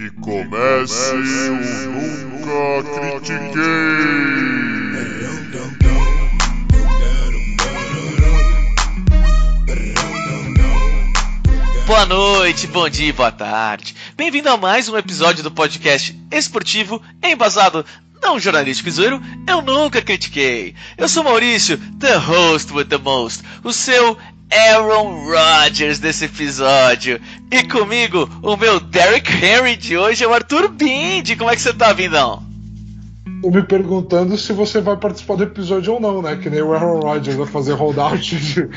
Que comece o Nunca Critiquei! Boa noite, bom dia, boa tarde. Bem-vindo a mais um episódio do podcast esportivo embasado não jornalístico e zoeiro, eu nunca critiquei. Eu sou Maurício, the host with the most, o seu Aaron Rodgers desse episódio. E comigo, o meu Derrick Henry de hoje é o Arthur Bindi. Como é que você tá, Vindão? Tô me perguntando se você vai participar do episódio ou não, né? Que nem o Aaron Rodgers vai fazer holdout de...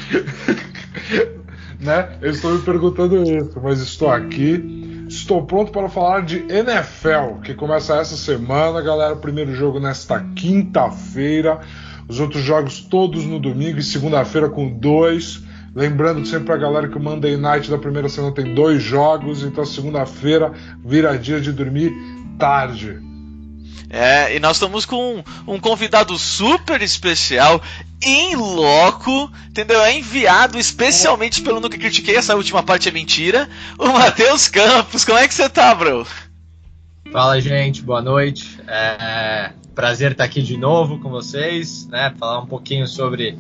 né? Eu estou me perguntando isso, mas estou aqui. Estou pronto para falar de NFL, que começa essa semana, galera. Primeiro jogo nesta quinta-feira. Os outros jogos todos no domingo e segunda-feira com dois. Lembrando sempre a galera que o Monday Night da primeira semana tem dois jogos, então segunda-feira vira dia de dormir tarde. É, e nós estamos com um, um convidado super especial, em loco, entendeu? É enviado especialmente pelo Nunca Critiquei, essa última parte é mentira. O Matheus Campos, como é que você tá, bro? Fala, gente, boa noite. É, prazer estar aqui de novo com vocês, né? Falar um pouquinho sobre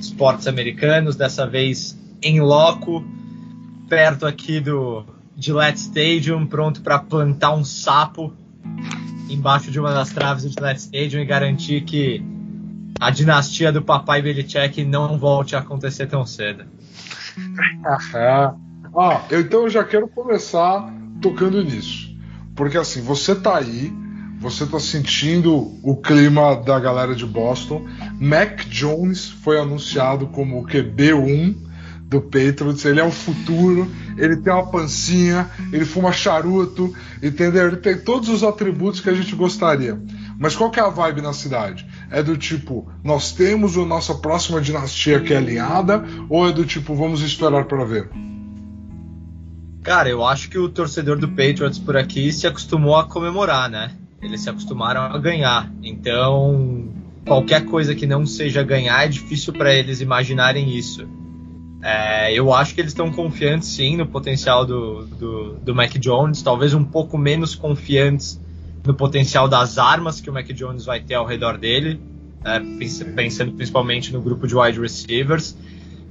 esportes americanos, dessa vez em loco, perto aqui do Gillette Stadium, pronto para plantar um sapo embaixo de uma das traves do Gillette Stadium e garantir que a dinastia do papai Belichick não volte a acontecer tão cedo. ah, então eu já quero começar tocando nisso. Porque assim, você tá aí, você tá sentindo o clima da galera de Boston. Mac Jones foi anunciado como o QB1 do Patriots, ele é o futuro, ele tem uma pancinha, ele fuma charuto, entendeu? Ele tem todos os atributos que a gente gostaria. Mas qual que é a vibe na cidade? É do tipo, nós temos a nossa próxima dinastia que é alinhada, ou é do tipo, vamos esperar para ver? Cara, eu acho que o torcedor do Patriots por aqui se acostumou a comemorar, né? Eles se acostumaram a ganhar. Então, qualquer coisa que não seja ganhar é difícil para eles imaginarem isso. É, eu acho que eles estão confiantes sim no potencial do, do, do Mac Jones, talvez um pouco menos confiantes no potencial das armas que o Mac Jones vai ter ao redor dele, é, pensando principalmente no grupo de wide receivers.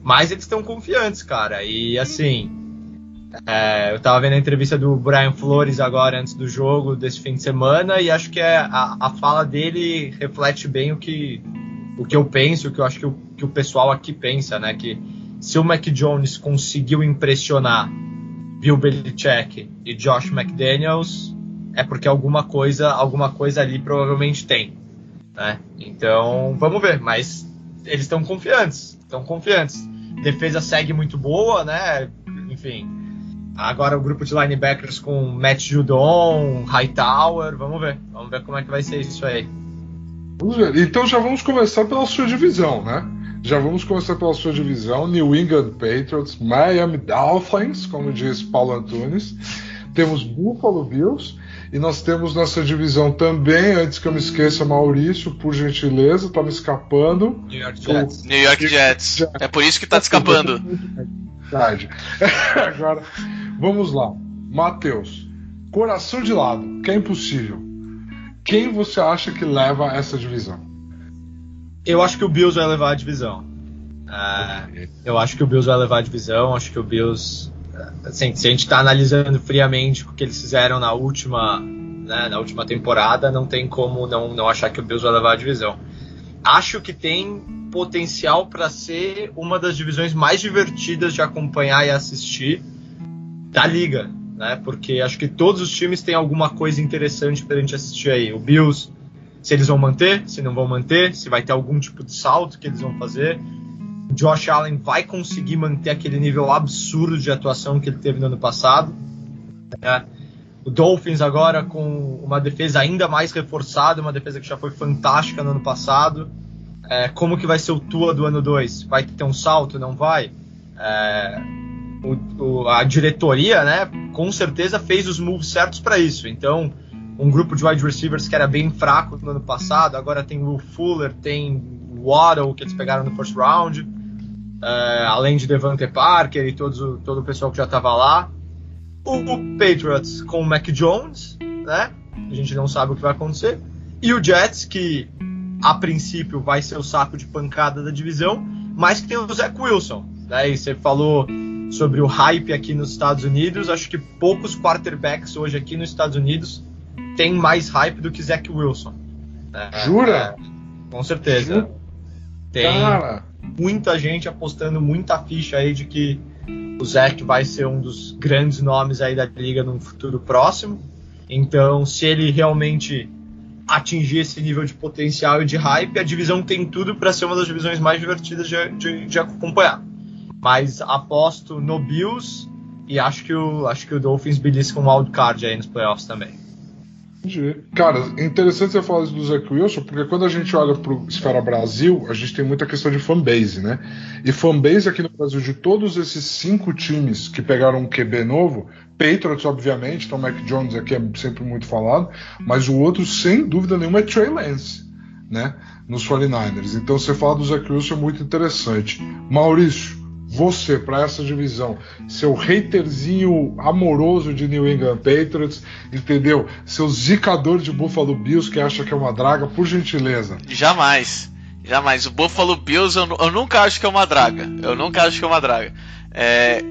Mas eles estão confiantes, cara. E assim, é, eu estava vendo a entrevista do Brian Flores agora antes do jogo desse fim de semana e acho que é, a, a fala dele reflete bem o que, o que eu penso, o que eu acho que o, que o pessoal aqui pensa, né? Que se o Mac Jones conseguiu impressionar Bill Belichick e Josh McDaniels, é porque alguma coisa, alguma coisa ali provavelmente tem, né? Então, vamos ver, mas eles estão confiantes, estão confiantes. Defesa segue muito boa, né? Enfim, agora o grupo de linebackers com Matt Judon, Hightower, vamos ver, vamos ver como é que vai ser isso aí. Vamos ver. Então já vamos começar pela sua divisão, né? Já vamos começar pela sua divisão, New England Patriots, Miami Dolphins, como diz Paulo Antunes. Temos Buffalo Bills e nós temos nossa divisão também, antes que eu me esqueça, Maurício, por gentileza, tá me escapando. New York Jets. O... New York Jets. É por isso que tá te escapando. Verdade. Agora, vamos lá. Matheus, coração de lado, que é impossível. Quem você acha que leva essa divisão? Eu acho que o Bills vai levar a divisão. Uh, eu acho que o Bills vai levar a divisão. Acho que o Bills assim, se a gente está analisando friamente o que eles fizeram na última, né, na última temporada, não tem como não, não achar que o Bills vai levar a divisão. Acho que tem potencial para ser uma das divisões mais divertidas de acompanhar e assistir da liga, né? Porque acho que todos os times têm alguma coisa interessante para a gente assistir aí. O Bills, se eles vão manter, se não vão manter, se vai ter algum tipo de salto que eles vão fazer. Josh Allen vai conseguir manter aquele nível absurdo de atuação que ele teve no ano passado. É. O Dolphins agora com uma defesa ainda mais reforçada, uma defesa que já foi fantástica no ano passado. É, como que vai ser o Tua do ano 2? Vai ter um salto? Não vai? É, o, o, a diretoria, né, com certeza fez os moves certos para isso. Então, um grupo de wide receivers que era bem fraco no ano passado, agora tem Will Fuller, tem Waddle que eles pegaram no first round uh, além de Devante Parker e todos, todo o pessoal que já estava lá. O Patriots com o Mac Jones, né? A gente não sabe o que vai acontecer. E o Jets, que a princípio vai ser o saco de pancada da divisão, mas que tem o Zach Wilson. Né? E você falou sobre o hype aqui nos Estados Unidos. Acho que poucos quarterbacks hoje aqui nos Estados Unidos têm mais hype do que Zach Wilson. Né? Jura? É, com certeza. Jura? Tem Cara. muita gente apostando muita ficha aí de que o Zach vai ser um dos grandes nomes aí da liga no futuro próximo. Então, se ele realmente atingir esse nível de potencial e de hype, a divisão tem tudo para ser uma das divisões mais divertidas de, de, de, acompanhar. Mas aposto no Bills e acho que o, acho que o Dolphins belisca um wildcard aí nos playoffs também. Cara, interessante você falar do Zach Wilson, porque quando a gente olha para o Esfera Brasil, a gente tem muita questão de fanbase, né? E fanbase aqui no Brasil, de todos esses cinco times que pegaram um QB novo, Patriots, obviamente, então Mac Jones aqui é sempre muito falado, mas o outro, sem dúvida nenhuma, é Trey Lance, né? Nos 49ers. Então você fala do Zach Wilson é muito interessante. Maurício, você para essa divisão, seu haterzinho amoroso de New England Patriots, entendeu? Seu zicador de Buffalo Bills que acha que é uma draga, por gentileza. Jamais, jamais. O Buffalo Bills eu, eu nunca acho que é uma draga. Eu nunca acho que é uma draga. É,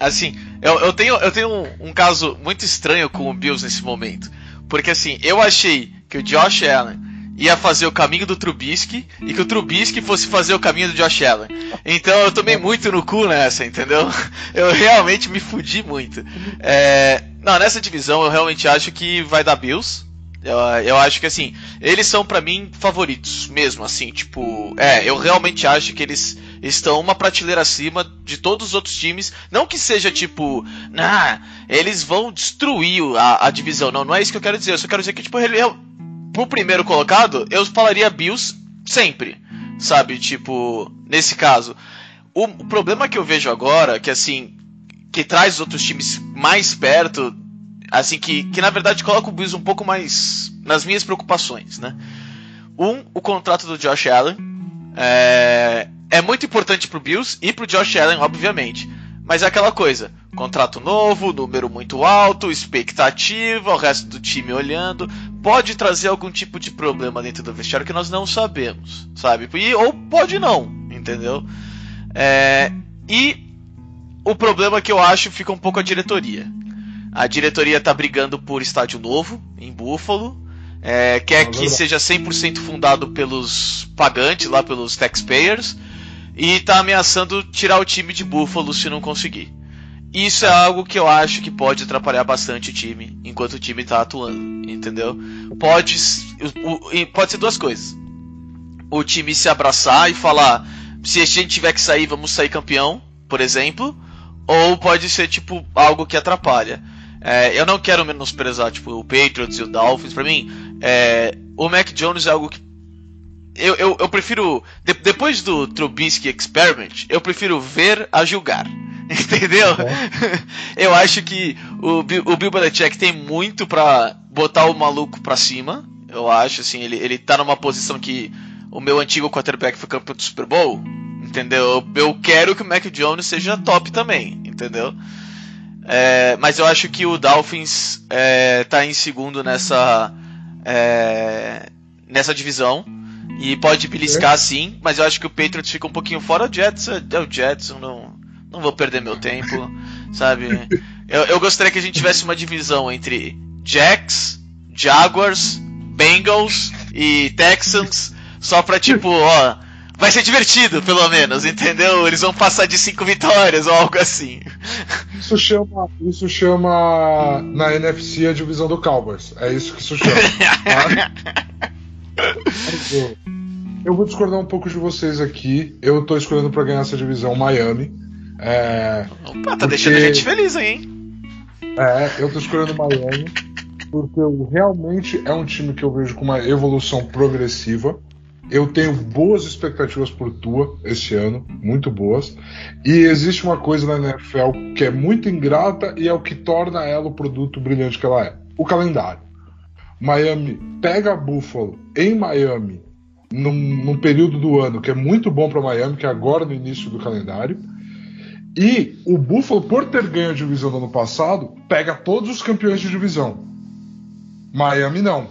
assim, eu, eu tenho, eu tenho um, um caso muito estranho com o Bills nesse momento. Porque assim, eu achei que o Josh Allen ia fazer o caminho do Trubisky e que o Trubisky fosse fazer o caminho do Josh Allen. Então eu tomei muito no cu nessa, entendeu? Eu realmente me fudi muito. É, não, nessa divisão eu realmente acho que vai dar Bills. Eu, eu acho que assim, eles são para mim favoritos mesmo, assim, tipo, é, eu realmente acho que eles estão uma prateleira acima de todos os outros times. Não que seja tipo, nah, eles vão destruir a, a divisão. Não, não é isso que eu quero dizer. Eu só quero dizer que, tipo, ele, pro primeiro colocado, eu falaria Bills sempre, sabe? Tipo, nesse caso. O, o problema que eu vejo agora, que assim, que traz os outros times mais perto, assim, que, que na verdade coloca o Bills um pouco mais nas minhas preocupações, né? Um, o contrato do Josh Allen. É, é muito importante pro Bills e pro Josh Allen, obviamente. Mas é aquela coisa: contrato novo, número muito alto, expectativa, o resto do time olhando. Pode trazer algum tipo de problema dentro do vestiário que nós não sabemos, sabe? E, ou pode não, entendeu? É, e o problema que eu acho fica um pouco a diretoria. A diretoria tá brigando por estádio novo em Buffalo. É, quer que seja 100% fundado pelos pagantes, lá pelos taxpayers e tá ameaçando tirar o time de Buffalo se não conseguir. Isso é algo que eu acho que pode atrapalhar bastante o time enquanto o time tá atuando, entendeu? Pode, pode ser duas coisas. O time se abraçar e falar: se a gente tiver que sair, vamos sair campeão, por exemplo. Ou pode ser tipo algo que atrapalha. É, eu não quero menosprezar tipo, o Patriots e o Dolphins. Para mim, é, o Mac Jones é algo que eu, eu, eu prefiro. De, depois do Trubisky Experiment, eu prefiro ver a julgar. Entendeu? É. eu acho que o, o Bill Belichick tem muito para botar o maluco pra cima. Eu acho, assim, ele, ele tá numa posição que o meu antigo quarterback foi campeão do Super Bowl. Entendeu? Eu quero que o Mac Jones seja top também, entendeu? É, mas eu acho que o Dolphins é, tá em segundo nessa, é, nessa divisão. E pode beliscar sim, mas eu acho que o Patriots fica um pouquinho fora. O Jets é, é o Jets, não, não vou perder meu tempo, sabe? Eu, eu gostaria que a gente tivesse uma divisão entre Jacks, Jaguars, Bengals e Texans, só pra tipo, ó, vai ser divertido, pelo menos, entendeu? Eles vão passar de cinco vitórias ou algo assim. Isso chama, isso chama na NFC a divisão do Cowboys. É isso que isso chama. Tá? Eu vou discordar um pouco de vocês aqui. Eu tô escolhendo para ganhar essa divisão Miami. É, Opa, tá porque... deixando a gente feliz aí, hein? É, eu tô escolhendo Miami porque realmente é um time que eu vejo com uma evolução progressiva. Eu tenho boas expectativas por Tua esse ano, muito boas. E existe uma coisa na NFL que é muito ingrata e é o que torna ela o produto brilhante que ela é: o calendário. Miami pega Buffalo em Miami num, num período do ano que é muito bom para Miami, que é agora no início do calendário. E o Buffalo, por ter ganho a divisão do ano passado, pega todos os campeões de divisão. Miami não.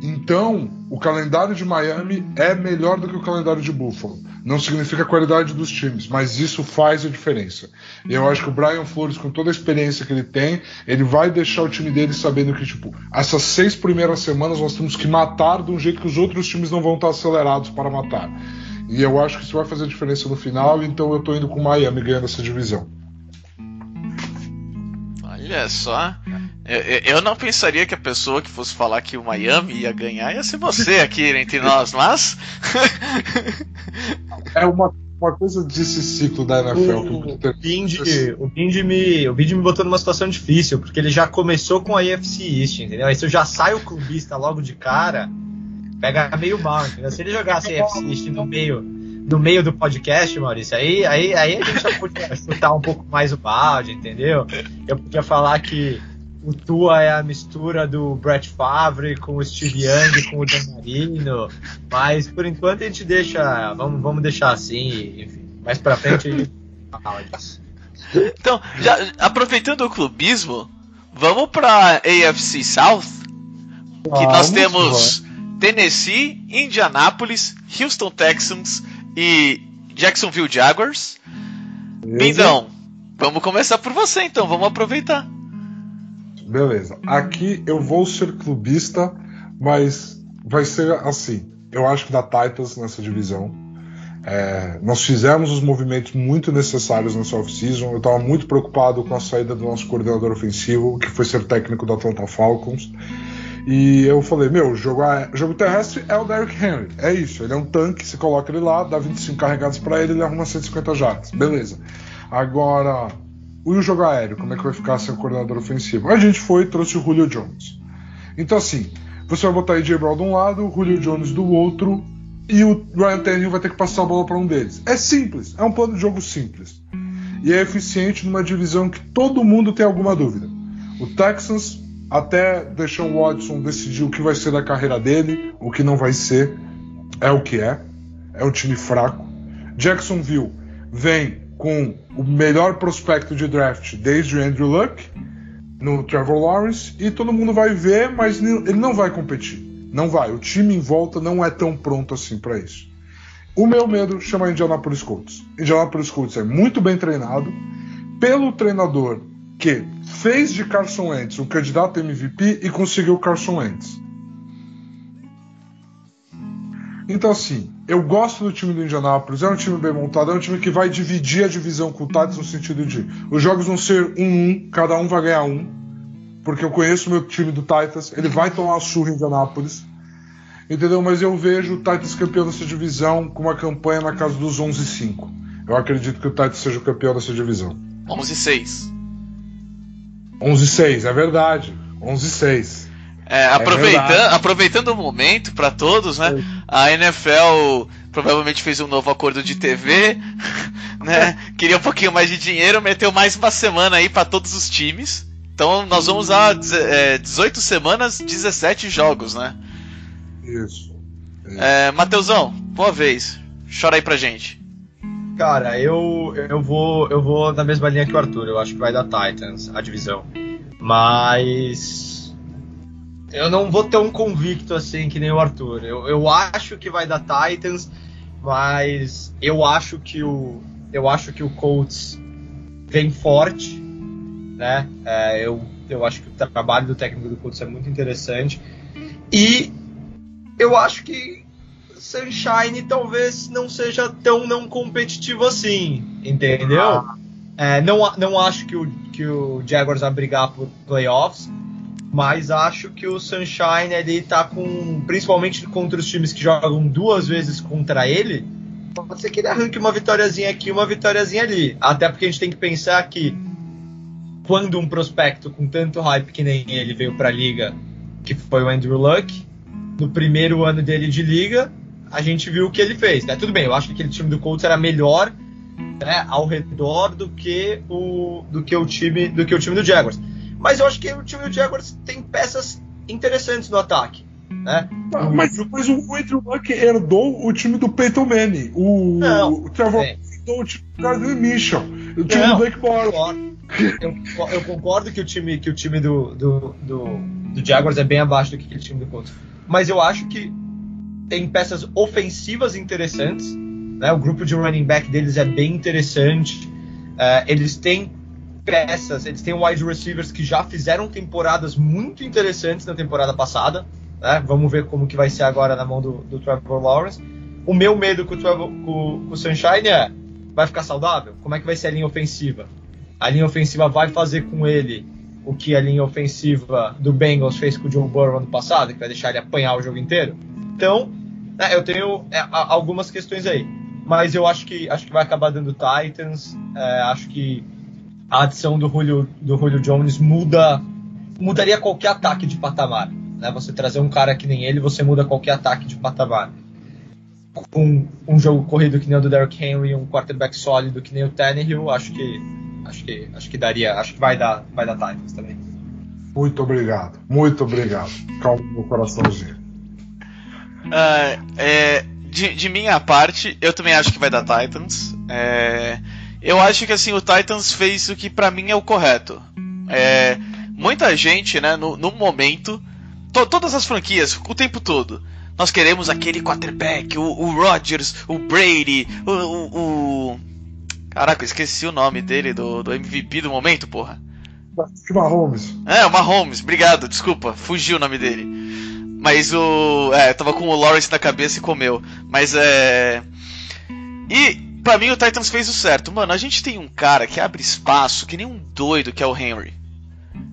Então, o calendário de Miami é melhor do que o calendário de Buffalo. Não significa a qualidade dos times, mas isso faz a diferença. Eu acho que o Brian Flores, com toda a experiência que ele tem, ele vai deixar o time dele sabendo que, tipo, essas seis primeiras semanas nós temos que matar de um jeito que os outros times não vão estar acelerados para matar. E eu acho que isso vai fazer diferença no final, então eu tô indo com o Miami ganhando essa divisão. Olha só. Eu, eu, não pensaria que a pessoa que fosse falar que o Miami ia ganhar ia ser você aqui entre nós, mas. é uma, uma coisa desse ciclo da NFL. O, que o, Bindi, o, Bindi me, o Bindi me botou numa situação difícil, porque ele já começou com a AFC East, entendeu? Aí se eu já saio clubista logo de cara, pega meio mal, entendeu? Se ele jogasse a AFC East no meio no meio do podcast, Maurício, aí, aí, aí a gente já podia chutar um pouco mais o balde, entendeu? Eu podia falar que o Tua é a mistura do Brett Favre com o Steve Young, com o Dan Marino, mas por enquanto a gente deixa, vamos, vamos deixar assim, enfim, mais pra frente a gente fala disso. Então, já, aproveitando o clubismo, vamos pra AFC South, que nós temos. Tennessee, Indianapolis, Houston Texans, e Jacksonville Jaguars. Bindão, vamos começar por você então, vamos aproveitar. Beleza. Aqui eu vou ser clubista, mas vai ser assim. Eu acho que dá Titans nessa divisão. É, nós fizemos os movimentos muito necessários nessa off-season. Eu estava muito preocupado com a saída do nosso coordenador ofensivo, que foi ser técnico do Atlanta Falcons. E eu falei, meu, jogo, jogo terrestre é o Derrick Henry. É isso. Ele é um tanque, você coloca ele lá, dá 25 carregados para ele, ele arruma 150 jardas. Beleza. Agora, e o jogo aéreo? Como é que vai ficar sem o coordenador ofensivo? A gente foi e trouxe o Julio Jones. Então, assim, você vai botar AJ Brown de um lado, o Julio Jones do outro, e o Ryan Tannehill vai ter que passar a bola para um deles. É simples, é um plano de jogo simples. E é eficiente numa divisão que todo mundo tem alguma dúvida. O Texans até Deshaun Watson decidir o que vai ser da carreira dele, o que não vai ser, é o que é. É um time fraco. Jacksonville vem com o melhor prospecto de draft desde o Andrew Luck no Trevor Lawrence e todo mundo vai ver, mas ele não vai competir. Não vai. O time em volta não é tão pronto assim para isso. O meu medo chama Indianapolis Colts. Indianapolis Colts é muito bem treinado pelo treinador que fez de Carson Wentz o candidato MVP e conseguiu Carson Wentz. Então, assim, eu gosto do time do Indianapolis, é um time bem montado, é um time que vai dividir a divisão com o Titans no sentido de os jogos vão ser um, um, cada um vai ganhar um, porque eu conheço o meu time do Titans, ele vai tomar uma surra em Indianapolis, entendeu? Mas eu vejo o Titans campeão dessa divisão com uma campanha na casa dos 11-5. Eu acredito que o Titans seja o campeão dessa divisão. 11-6. 11-6, é verdade. 11-6. É, aproveitando, é aproveitando o momento para todos, né? A NFL provavelmente fez um novo acordo de TV, né? Queria um pouquinho mais de dinheiro, meteu mais uma semana aí para todos os times. Então nós vamos a é, 18 semanas, 17 jogos, né? Isso. É, Mateusão, boa vez. Chora aí pra gente. Cara, eu, eu vou eu vou na mesma linha que o Arthur. Eu acho que vai dar Titans a divisão. Mas eu não vou ter um convicto assim que nem o Arthur. Eu, eu acho que vai dar Titans, mas eu acho que o eu acho que o Colts vem forte, né? É, eu, eu acho que o trabalho do técnico do Colts é muito interessante e eu acho que Sunshine talvez não seja tão não competitivo assim, entendeu? Ah. É, não, não acho que o, que o Jaguars vai brigar por playoffs, mas acho que o Sunshine ele tá com, principalmente contra os times que jogam duas vezes contra ele, pode ser que ele arranque uma vitóriazinha aqui, uma vitóriazinha ali. Até porque a gente tem que pensar que quando um prospecto com tanto hype que nem ele veio para a liga, que foi o Andrew Luck, no primeiro ano dele de liga, a gente viu o que ele fez. Né? Tudo bem, eu acho que aquele time do Colts era melhor né, ao redor do que o do que o time do que o time do Jaguars. Mas eu acho que o time do Jaguars tem peças interessantes no ataque. né? Ah, mas, mas o Andrew Luck herdou o time do Peyton Manning. O, Não, o Trevor é. herdou o time do Gardner Mitchell. O time Não, do Blake Bortles. Eu, eu concordo que o time, que o time do, do, do, do Jaguars é bem abaixo do que aquele time do Colts. Mas eu acho que tem peças ofensivas interessantes. Né? O grupo de running back deles é bem interessante. É, eles têm peças, eles têm wide receivers que já fizeram temporadas muito interessantes na temporada passada. né? Vamos ver como que vai ser agora na mão do, do Trevor Lawrence. O meu medo com o, Trevor, com, com o Sunshine é: vai ficar saudável? Como é que vai ser a linha ofensiva? A linha ofensiva vai fazer com ele o que a linha ofensiva do Bengals fez com o Joe Burrow ano passado, que vai deixar ele apanhar o jogo inteiro? Então, né, eu tenho é, algumas questões aí. Mas eu acho que acho que vai acabar dando Titans. é, acho que a adição do Julio, do Julio Jones muda mudaria qualquer ataque de patamar. Né? Você trazer um cara que nem ele, você muda qualquer ataque de patamar. Com um jogo corrido que nem o do Derrick Henry, um quarterback sólido que nem o Tannehill, acho que acho que acho que daria, acho que vai dar vai dar Titans também. Muito obrigado. Muito obrigado. Calma no coraçãozinho. Ah, é, de, de minha parte, eu também acho que vai dar Titans. É, eu acho que assim o Titans fez o que pra mim é o correto. É, muita gente, né, no, no momento, to- todas as franquias, o tempo todo, nós queremos aquele quarterback, o, o Rodgers, o Brady, o, o, o- Caraca, esqueci o nome dele, do, do MVP do momento, porra. Mahomes. É, o Mahomes, obrigado, desculpa, fugiu o nome dele. Mas o. É, tava com o Lawrence na cabeça e comeu. Mas é. E, pra mim, o Titans fez o certo. Mano, a gente tem um cara que abre espaço, que nem um doido, que é o Henry.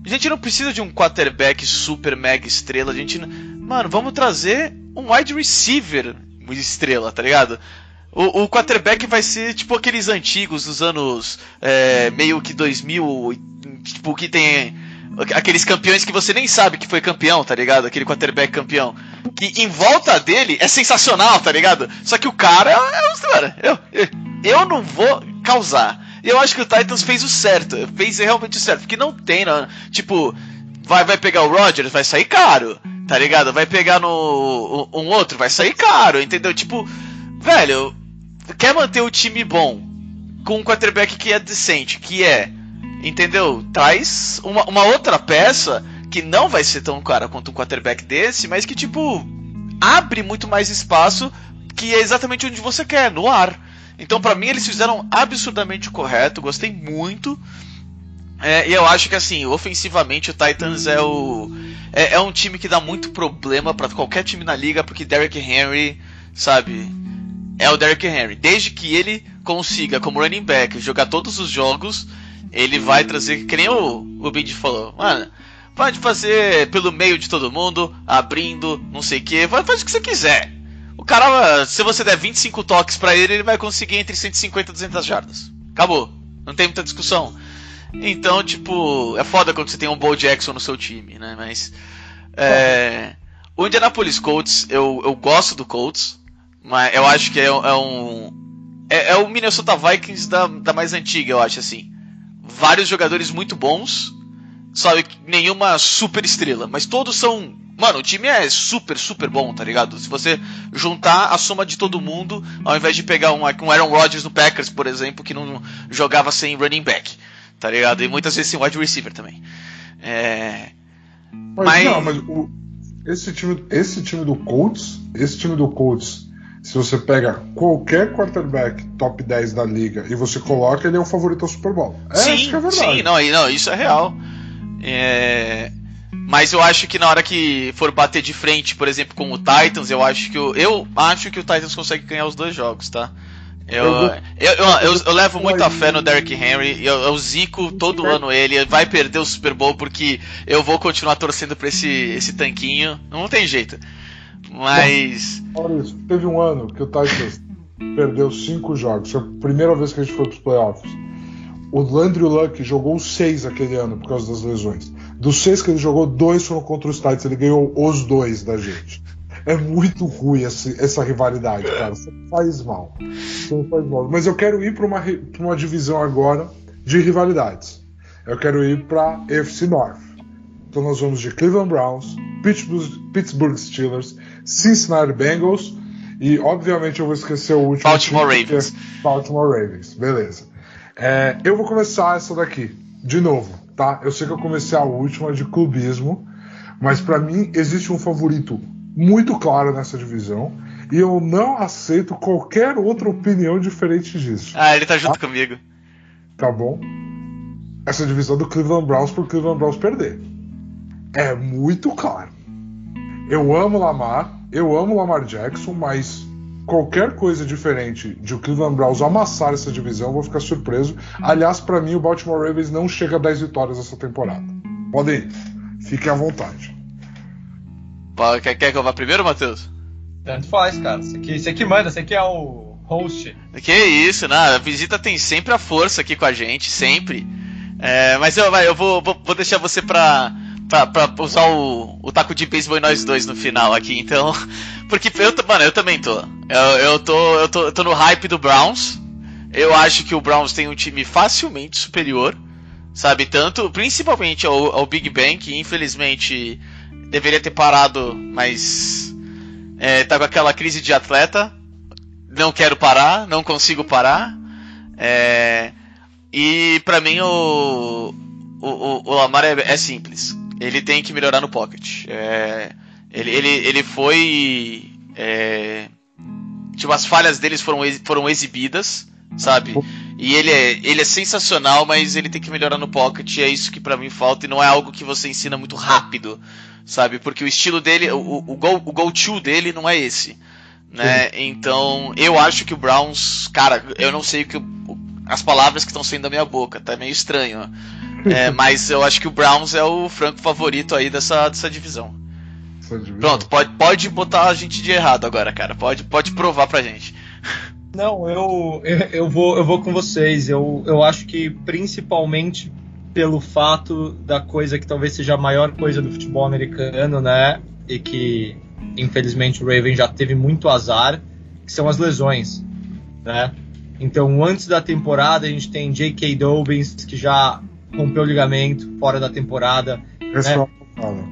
A gente não precisa de um quarterback super mega estrela. A gente. Mano, vamos trazer um wide receiver estrela, tá ligado? O, o quarterback vai ser tipo aqueles antigos dos anos é, meio que 2000, tipo que tem aqueles campeões que você nem sabe que foi campeão, tá ligado? Aquele quarterback campeão. Que em volta dele é sensacional, tá ligado? Só que o cara é, é eu, eu não vou causar. Eu acho que o Titans fez o certo, fez realmente o certo, porque não tem, não, tipo, vai, vai pegar o Rodgers, vai sair caro, tá ligado? Vai pegar no um outro, vai sair caro, entendeu? Tipo, velho, quer manter o time bom com um quarterback que é decente, que é, entendeu? Traz uma, uma outra peça que não vai ser tão cara quanto um quarterback desse, mas que tipo abre muito mais espaço, que é exatamente onde você quer, no ar. Então, pra mim, eles fizeram absurdamente correto, gostei muito. É, e eu acho que assim, ofensivamente o Titans é o é, é um time que dá muito problema pra qualquer time na liga, porque Derrick Henry, sabe, é o Derrick Henry. Desde que ele consiga, como running back, jogar todos os jogos, ele vai trazer, que nem o, o Bid falou, mano, pode fazer pelo meio de todo mundo, abrindo, não sei o que, faz o que você quiser. O cara, se você der 25 toques pra ele, ele vai conseguir entre 150 e 200 jardas. Acabou. Não tem muita discussão. Então, tipo, é foda quando você tem um Bo Jackson no seu time, né? Mas. É, o Indianapolis Colts, eu, eu gosto do Colts, mas eu acho que é, é um. É, é o Minnesota Vikings da, da mais antiga, eu acho assim. Vários jogadores muito bons, sabe? Nenhuma super estrela, mas todos são. Mano, o time é super, super bom, tá ligado? Se você juntar a soma de todo mundo, ao invés de pegar um, um Aaron Rodgers no Packers, por exemplo, que não jogava sem running back, tá ligado? E muitas vezes sem wide receiver também. É. Mas, Mas- não, mas o- esse, time, esse time do Colts, esse time do Colts, se você pega qualquer quarterback top 10 da liga e você coloca, ele é o favorito ao Super Bowl. É, sim, é verdade. sim, não, não, isso é real. É, Mas eu acho que na hora que for bater de frente, por exemplo, com o Titans, eu acho que o, eu acho que o Titans consegue ganhar os dois jogos, tá? Eu, Eu eu, eu- eu levo muita fé no Derrick Henry. Eu, eu zico todo ano ele. Vai perder o Super Bowl porque eu vou continuar torcendo pra esse, esse tanquinho. Não tem jeito. Mas. Maurício, teve um ano que o Titans perdeu cinco jogos. Foi a primeira vez que a gente foi pros playoffs. O Andrew Luck jogou seis aquele ano por causa das lesões. Dos seis que ele jogou, dois foram contra os Titans. Ele ganhou os dois da gente. É muito ruim esse- essa rivalidade, cara. Você faz mal. Você faz mal. Mas eu quero ir para uma, pra uma divisão agora de rivalidades. Eu quero ir para FC North. Então nós vamos de Cleveland Browns, Pittsburgh, Pittsburgh Steelers, Cincinnati Bengals e obviamente eu vou esquecer o último. Baltimore time, Ravens. é Baltimore Ravens, beleza. É, eu vou começar essa daqui, de novo, tá? Eu sei que eu comecei a última de clubismo, mas para mim existe um favorito muito claro nessa divisão e eu não aceito qualquer outra opinião diferente disso. Ah, ele tá junto comigo. Tá bom? Essa divisão do Cleveland Browns pro Cleveland Browns perder. É muito claro. Eu amo Lamar, eu amo Lamar Jackson, mas qualquer coisa diferente de o Cleveland Browns amassar essa divisão, eu vou ficar surpreso. Aliás, para mim, o Baltimore Ravens não chega a 10 vitórias essa temporada. Podem ir. Fiquem à vontade. Quer, quer que eu vá primeiro, Matheus? Tanto faz, cara. Você que, você que manda, você que é o host. Que isso, né? A visita tem sempre a força aqui com a gente, sempre. É, mas eu, vai, eu vou, vou, vou deixar você pra, pra, pra usar o, o taco de beisebol e nós dois no final aqui, então. Porque eu, mano, eu também tô. Eu, eu, tô, eu, tô, eu tô no hype do Browns. Eu acho que o Browns tem um time facilmente superior. Sabe, tanto, principalmente ao, ao Big Bang, que infelizmente deveria ter parado, mas é, tá com aquela crise de atleta. Não quero parar, não consigo parar. É, e pra mim o, o, o- o Lamar é, é simples. Ele tem que melhorar no pocket. É, ele, ele, ele foi. É, tipo, as falhas deles foram, foram exibidas, sabe? E ele é, ele é sensacional, mas ele tem que melhorar no pocket. E é isso que pra mim falta. E não é algo que você ensina muito rápido, sabe? Porque o estilo dele, o, o, o go- o go-to dele não é esse. Né? Então, eu acho que o Browns, cara, eu não sei o que as palavras que estão saindo da minha boca, tá meio estranho. É, mas eu acho que o Browns é o franco favorito aí dessa, dessa divisão. Divisão. Pronto, pode, pode botar a gente de errado agora, cara. Pode, pode provar pra gente. Não, eu, eu, eu vou, eu vou com vocês. Eu, eu acho que principalmente pelo fato da coisa que talvez seja a maior coisa do futebol americano, né? E que infelizmente o Raven já teve muito azar, que são as lesões, né? Então, antes da temporada, a gente tem J.K. Dobbins, que já rompeu o ligamento fora da temporada, Esse é. é fala.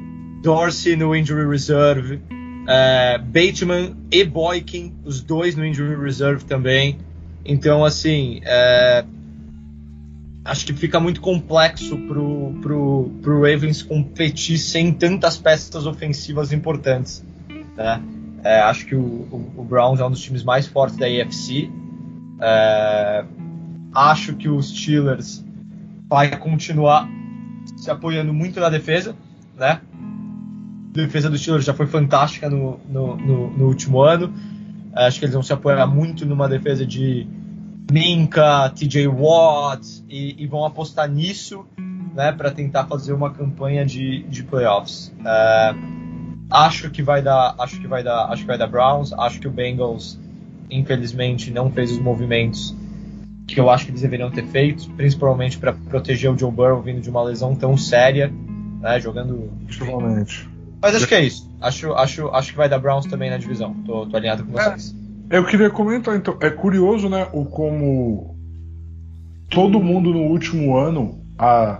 Dorsey no injury reserve, é, Bateman e Boykin, os dois no injury reserve também. Então, assim, é, acho que fica muito complexo pro, pro, pro Ravens competir sem tantas peças ofensivas importantes. Né? É, acho que o, o, o Browns é um dos times mais fortes da AFC. É, acho que os Steelers vai continuar se apoiando muito na defesa, né? A defesa dos Steelers já foi fantástica no, no, no, no último ano. Acho que eles vão se apoiar muito numa defesa de Minka, TJ Watt e, e vão apostar nisso, né, para tentar fazer uma campanha de, de playoffs. É, acho que vai dar, acho que vai dar, acho que vai dar Browns. Acho que o Bengals, infelizmente, não fez os movimentos que eu acho que eles deveriam ter feito, principalmente para proteger o Joe Burrow vindo de uma lesão tão séria, né, jogando Extremamente. mas acho que é isso. Acho, acho, acho que vai dar Browns também na divisão. Tô, tô alinhado com vocês. Eu queria comentar, então, é curioso, né, o como todo mundo no último ano, a,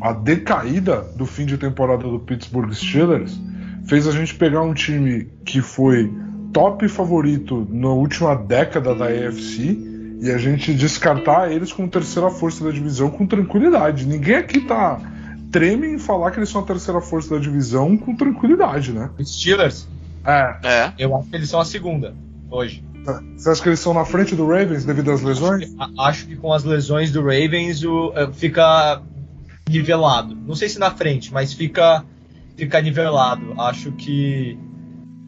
a decaída do fim de temporada do Pittsburgh Steelers fez a gente pegar um time que foi top favorito na última década da AFC e a gente descartar eles como terceira força da divisão com tranquilidade. Ninguém aqui tá treme em falar que eles são a terceira força da divisão com tranquilidade, né? Os Steelers, É. É. eu acho que eles são a segunda hoje. Você acha que eles estão na frente do Ravens devido às lesões? A- Acho que com as lesões do Ravens o, eh, fica nivelado. Não sei se na frente, mas fica, fica nivelado. Acho que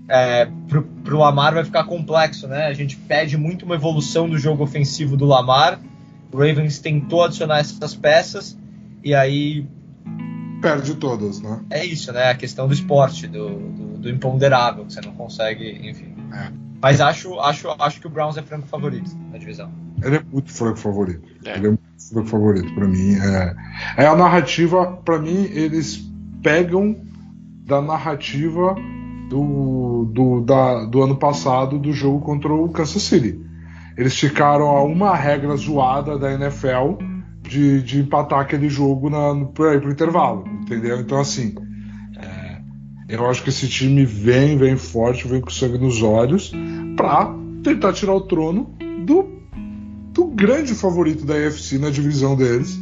é, pro, pro Lamar vai ficar complexo, né? A gente pede muito uma evolução do jogo ofensivo do Lamar. O Ravens tentou adicionar essas peças e aí Perde todas, né? é isso, né? A questão do esporte, do, do, do imponderável, que você não consegue, enfim. É. Mas acho, acho, acho que o Browns é franco favorito na divisão. Ele é muito franco favorito. É. Ele é muito franco favorito pra mim. É, é a narrativa, pra mim, eles pegam da narrativa do, do, da- do ano passado do jogo contra o Kansas City. Eles ficaram a uma regra zoada da NFL de, de empatar aquele jogo na, no, pro, pro intervalo. Entendeu? Então, assim, é, eu acho que esse time vem, vem forte, vem com sangue nos olhos para tentar tirar o trono do, do grande favorito da AFC na divisão deles,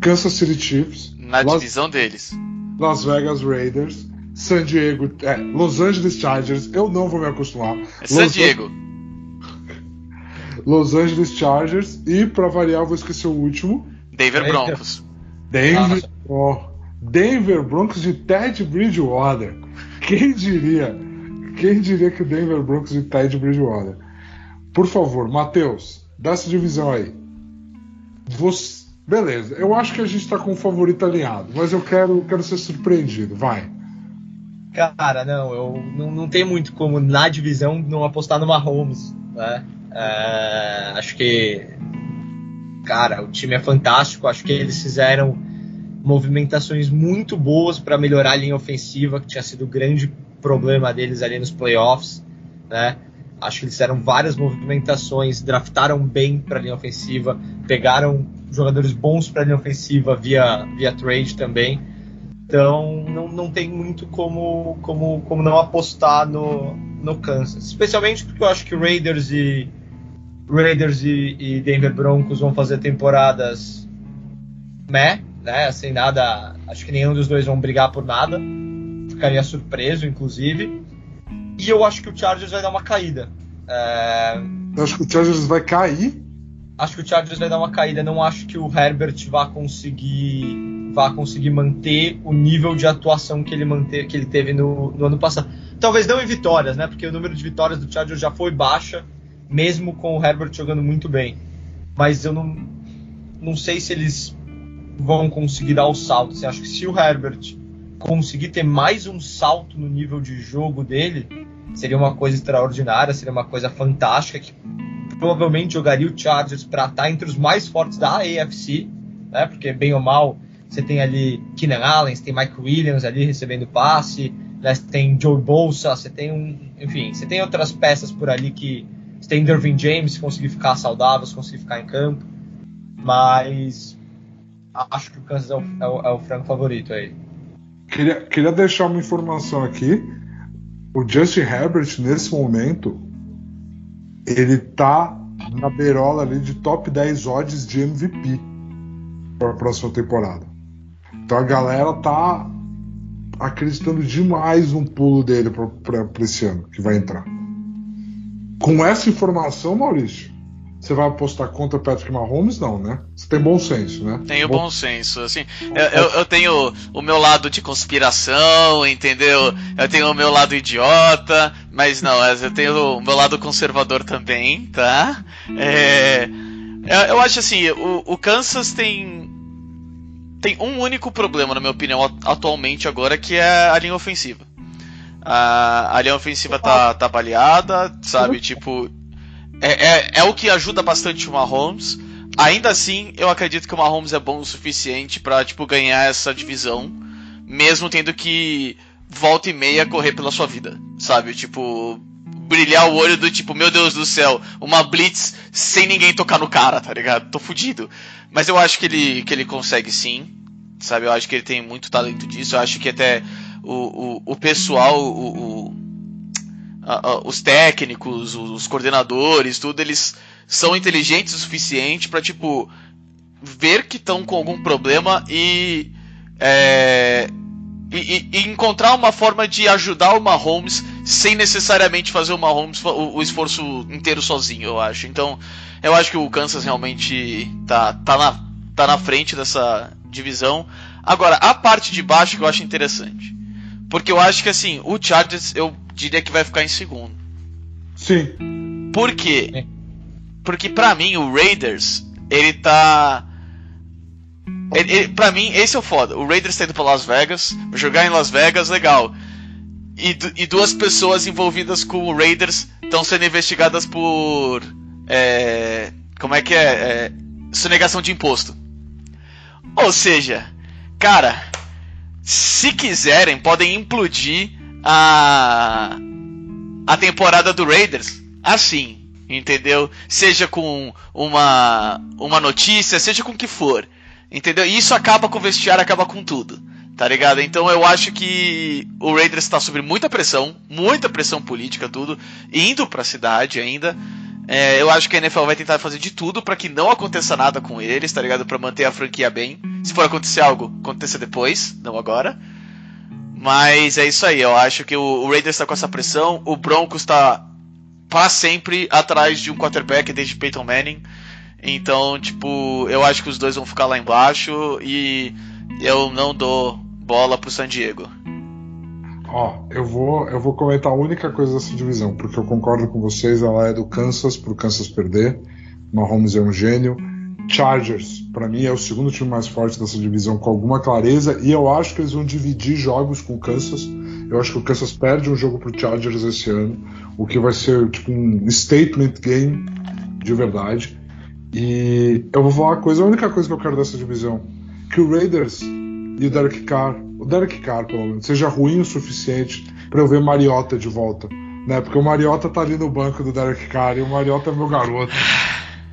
Kansas City Chiefs. Na Las, divisão deles. Las Vegas Raiders, San Diego, é, Los Angeles Chargers. Eu não vou me acostumar. É San Los Diego. Los Angeles Chargers e, para variar, eu vou esquecer o último. Denver Broncos. Denver, oh, Denver Broncos de Ted Bridgewater. Quem diria? Quem diria que o Denver Broncos de Ted Bridgewater? Por favor, Matheus, dá essa divisão aí. Você, beleza, eu acho que a gente tá com o favorito alinhado, mas eu quero, quero ser surpreendido. Vai. Cara, não, eu não, não tem muito como na divisão não apostar no Mahomes, né? É, acho que, cara, o time é fantástico. Acho que eles fizeram movimentações muito boas para melhorar a linha ofensiva, que tinha sido o grande problema deles ali nos playoffs, né? Acho que eles fizeram várias movimentações, draftaram bem para a linha ofensiva, pegaram jogadores bons para a linha ofensiva via, via trade também. Então não, não tem muito como, como, como não apostar no, no Kansas. Especialmente porque eu acho que Raiders e Raiders e, e Denver Broncos vão fazer temporadas meh, né? Sem nada. Acho que nenhum dos dois vão brigar por nada. Ficaria surpreso, inclusive. E eu acho que o Chargers vai dar uma caída. É... Eu acho que o Chargers vai cair. Acho que o Chargers vai dar uma caída. Não acho que o Herbert vá conseguir vá conseguir manter o nível de atuação que ele, mante... que ele teve no, no ano passado. Talvez não em vitórias, né? Porque o número de vitórias do Chargers já foi baixa mesmo com o Herbert jogando muito bem. Mas eu não, não sei se eles vão conseguir dar o salto. Assim, acho que se o Herbert conseguir ter mais um salto no nível de jogo dele, seria uma coisa extraordinária, seria uma coisa fantástica que provavelmente jogaria o Chargers para estar tá entre os mais fortes da AFC, né? Porque bem ou mal você tem ali Keenan Allen, você tem Mike Williams ali recebendo passe, né? você tem Joe Bolsa, você tem um, enfim, você tem outras peças por ali que se tem Dervin James, se conseguir ficar saudável, se conseguir ficar em campo. Mas acho que o Kansas é o, é o, é o frango favorito aí. Queria, queria deixar uma informação aqui. O Justin Herbert, nesse momento, ele tá na beirola ali de top 10 odds de MVP para a próxima temporada. Então a galera tá acreditando demais no pulo dele para esse ano que vai entrar. Com essa informação, Maurício, você vai apostar contra Patrick Mahomes? Não, né? Você tem bom senso, né? Tenho bom, bom senso. Assim, eu, eu, eu, tenho o meu lado de conspiração, entendeu? Eu tenho o meu lado idiota, mas não, eu tenho o meu lado conservador também, tá? É, eu acho assim, o, o Kansas tem tem um único problema, na minha opinião, atualmente agora, que é a linha ofensiva. A, a linha ofensiva tá, tá baleada, sabe? Tipo, é, é, é, o que ajuda bastante o Mahomes. Ainda assim, eu acredito que o Mahomes é bom o suficiente para tipo, ganhar essa divisão, mesmo tendo que volta e meia correr pela sua vida, sabe? Tipo, brilhar o olho do tipo, meu Deus do céu, uma blitz sem ninguém tocar no cara, tá ligado? Tô fudido. Mas eu acho que ele, que ele consegue sim, sabe? Eu acho que ele tem muito talento disso. Eu acho que até o, o, o pessoal, o, o a, a, os técnicos, os coordenadores, tudo, eles são inteligentes o suficiente para tipo ver que estão com algum problema e, é, e, e, encontrar uma forma de ajudar o Mahomes sem necessariamente fazer o Mahomes o, o, esforço inteiro sozinho, eu acho. Então, eu acho que o Kansas realmente tá, tá, na, tá na frente dessa divisão. Agora, a parte de baixo que eu acho interessante. Porque eu acho que assim, o Chargers eu diria que vai ficar em segundo. Sim. Por quê? Porque para mim o Raiders, ele tá. Ele, ele, pra mim, esse é o foda. O Raiders tá indo pra Las Vegas, jogar em Las Vegas, legal. E, e duas pessoas envolvidas com o Raiders estão sendo investigadas por. É, como é que é? é? Sonegação de imposto. Ou seja, cara, se quiserem, podem implodir a, a temporada do Raiders assim, entendeu? Seja com uma, uma notícia, seja com o que for, entendeu? E isso acaba com o vestiário, acaba com tudo, Tá ligado? Então eu acho que o Raiders está sob muita pressão, muita pressão política, tudo, indo para a cidade ainda. É, eu acho que a NFL vai tentar fazer de tudo para que não aconteça nada com eles, tá ligado? Para manter a franquia bem. Se for acontecer algo, aconteça depois, não agora. Mas é isso aí, eu acho que o, o Raiders está com essa pressão, o Broncos está para sempre atrás de um quarterback desde Peyton Manning. Então, tipo, eu acho que os dois vão ficar lá embaixo e eu não dou bola pro San Diego. Ó, eu vou, eu vou comentar a única coisa dessa divisão, porque eu concordo com vocês, ela é do Kansas pro Kansas perder. Mahomes é um gênio. Chargers, para mim, é o segundo time mais forte dessa divisão com alguma clareza, e eu acho que eles vão dividir jogos com o Kansas. Eu acho que o Kansas perde um jogo pro Chargers esse ano, o que vai ser tipo um statement game de verdade. E eu vou falar uma coisa, a única coisa que eu quero dessa divisão, que o Raiders e o Derek Carr, o Derek Carr pelo menos, seja ruim o suficiente para eu ver Mariota de volta, né? Porque o Mariota tá ali no banco do Derek Carr e o Mariota é meu garoto,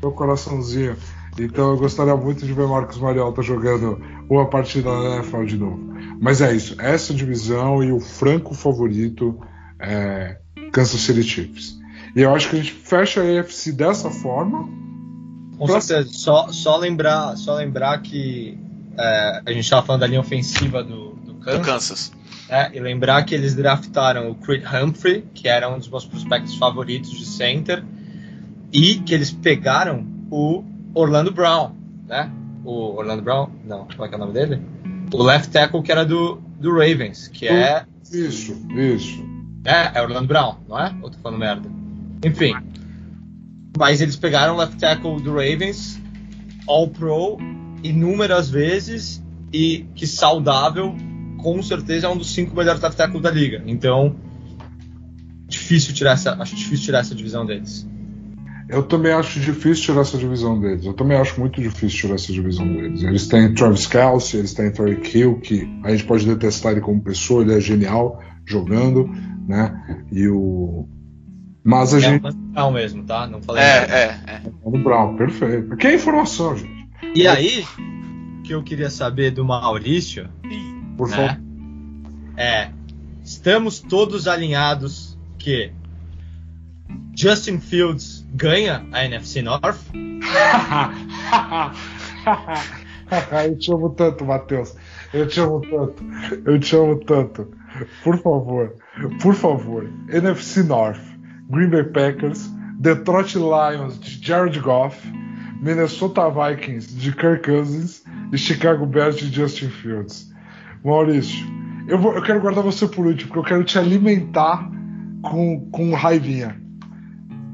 meu coraçãozinho. Então eu gostaria muito de ver Marcos Mariota jogando uma partida na NFL de novo. Mas é isso, essa divisão e o franco favorito é Kansas City Chiefs. E eu acho que a gente fecha a AFC dessa forma. Com certeza. Só, só, lembrar, só lembrar que é, a gente estava falando da linha ofensiva do, do Kansas. Do Kansas. É, e lembrar que eles draftaram o Creed Humphrey, que era um dos meus prospectos favoritos de center, e que eles pegaram o Orlando Brown, né? O Orlando Brown, não, qual é, que é o nome dele? O left tackle que era do, do Ravens, que é. Isso, isso. É, é Orlando Brown, não é? Ou tô falando merda? Enfim. Mas eles pegaram o left tackle do Ravens, All Pro, inúmeras vezes e que saudável, com certeza é um dos cinco melhores left tackles da liga. Então, difícil tirar essa, acho difícil tirar essa divisão deles. Eu também acho difícil tirar essa divisão deles. Eu também acho muito difícil tirar essa divisão deles. Eles têm Travis Kelsey, eles têm Tariq Hill, que a gente pode detestar ele como pessoa, ele é genial jogando, né? E o. Mas a é gente. É o Brown mesmo, tá? Não falei. É, nada. é, é. O Brown, perfeito. Que é informação, gente. E aí, que eu queria saber do Maurício. Por né? favor. É. Estamos todos alinhados que Justin Fields ganha a NFC North? eu te amo tanto, Matheus. Eu te amo tanto. Eu te amo tanto. Por favor, por favor. NFC North, Green Bay Packers, Detroit Lions de Jared Goff, Minnesota Vikings de Kirk Cousins e Chicago Bears de Justin Fields. Maurício, eu, vou, eu quero guardar você por último, porque eu quero te alimentar com, com raivinha.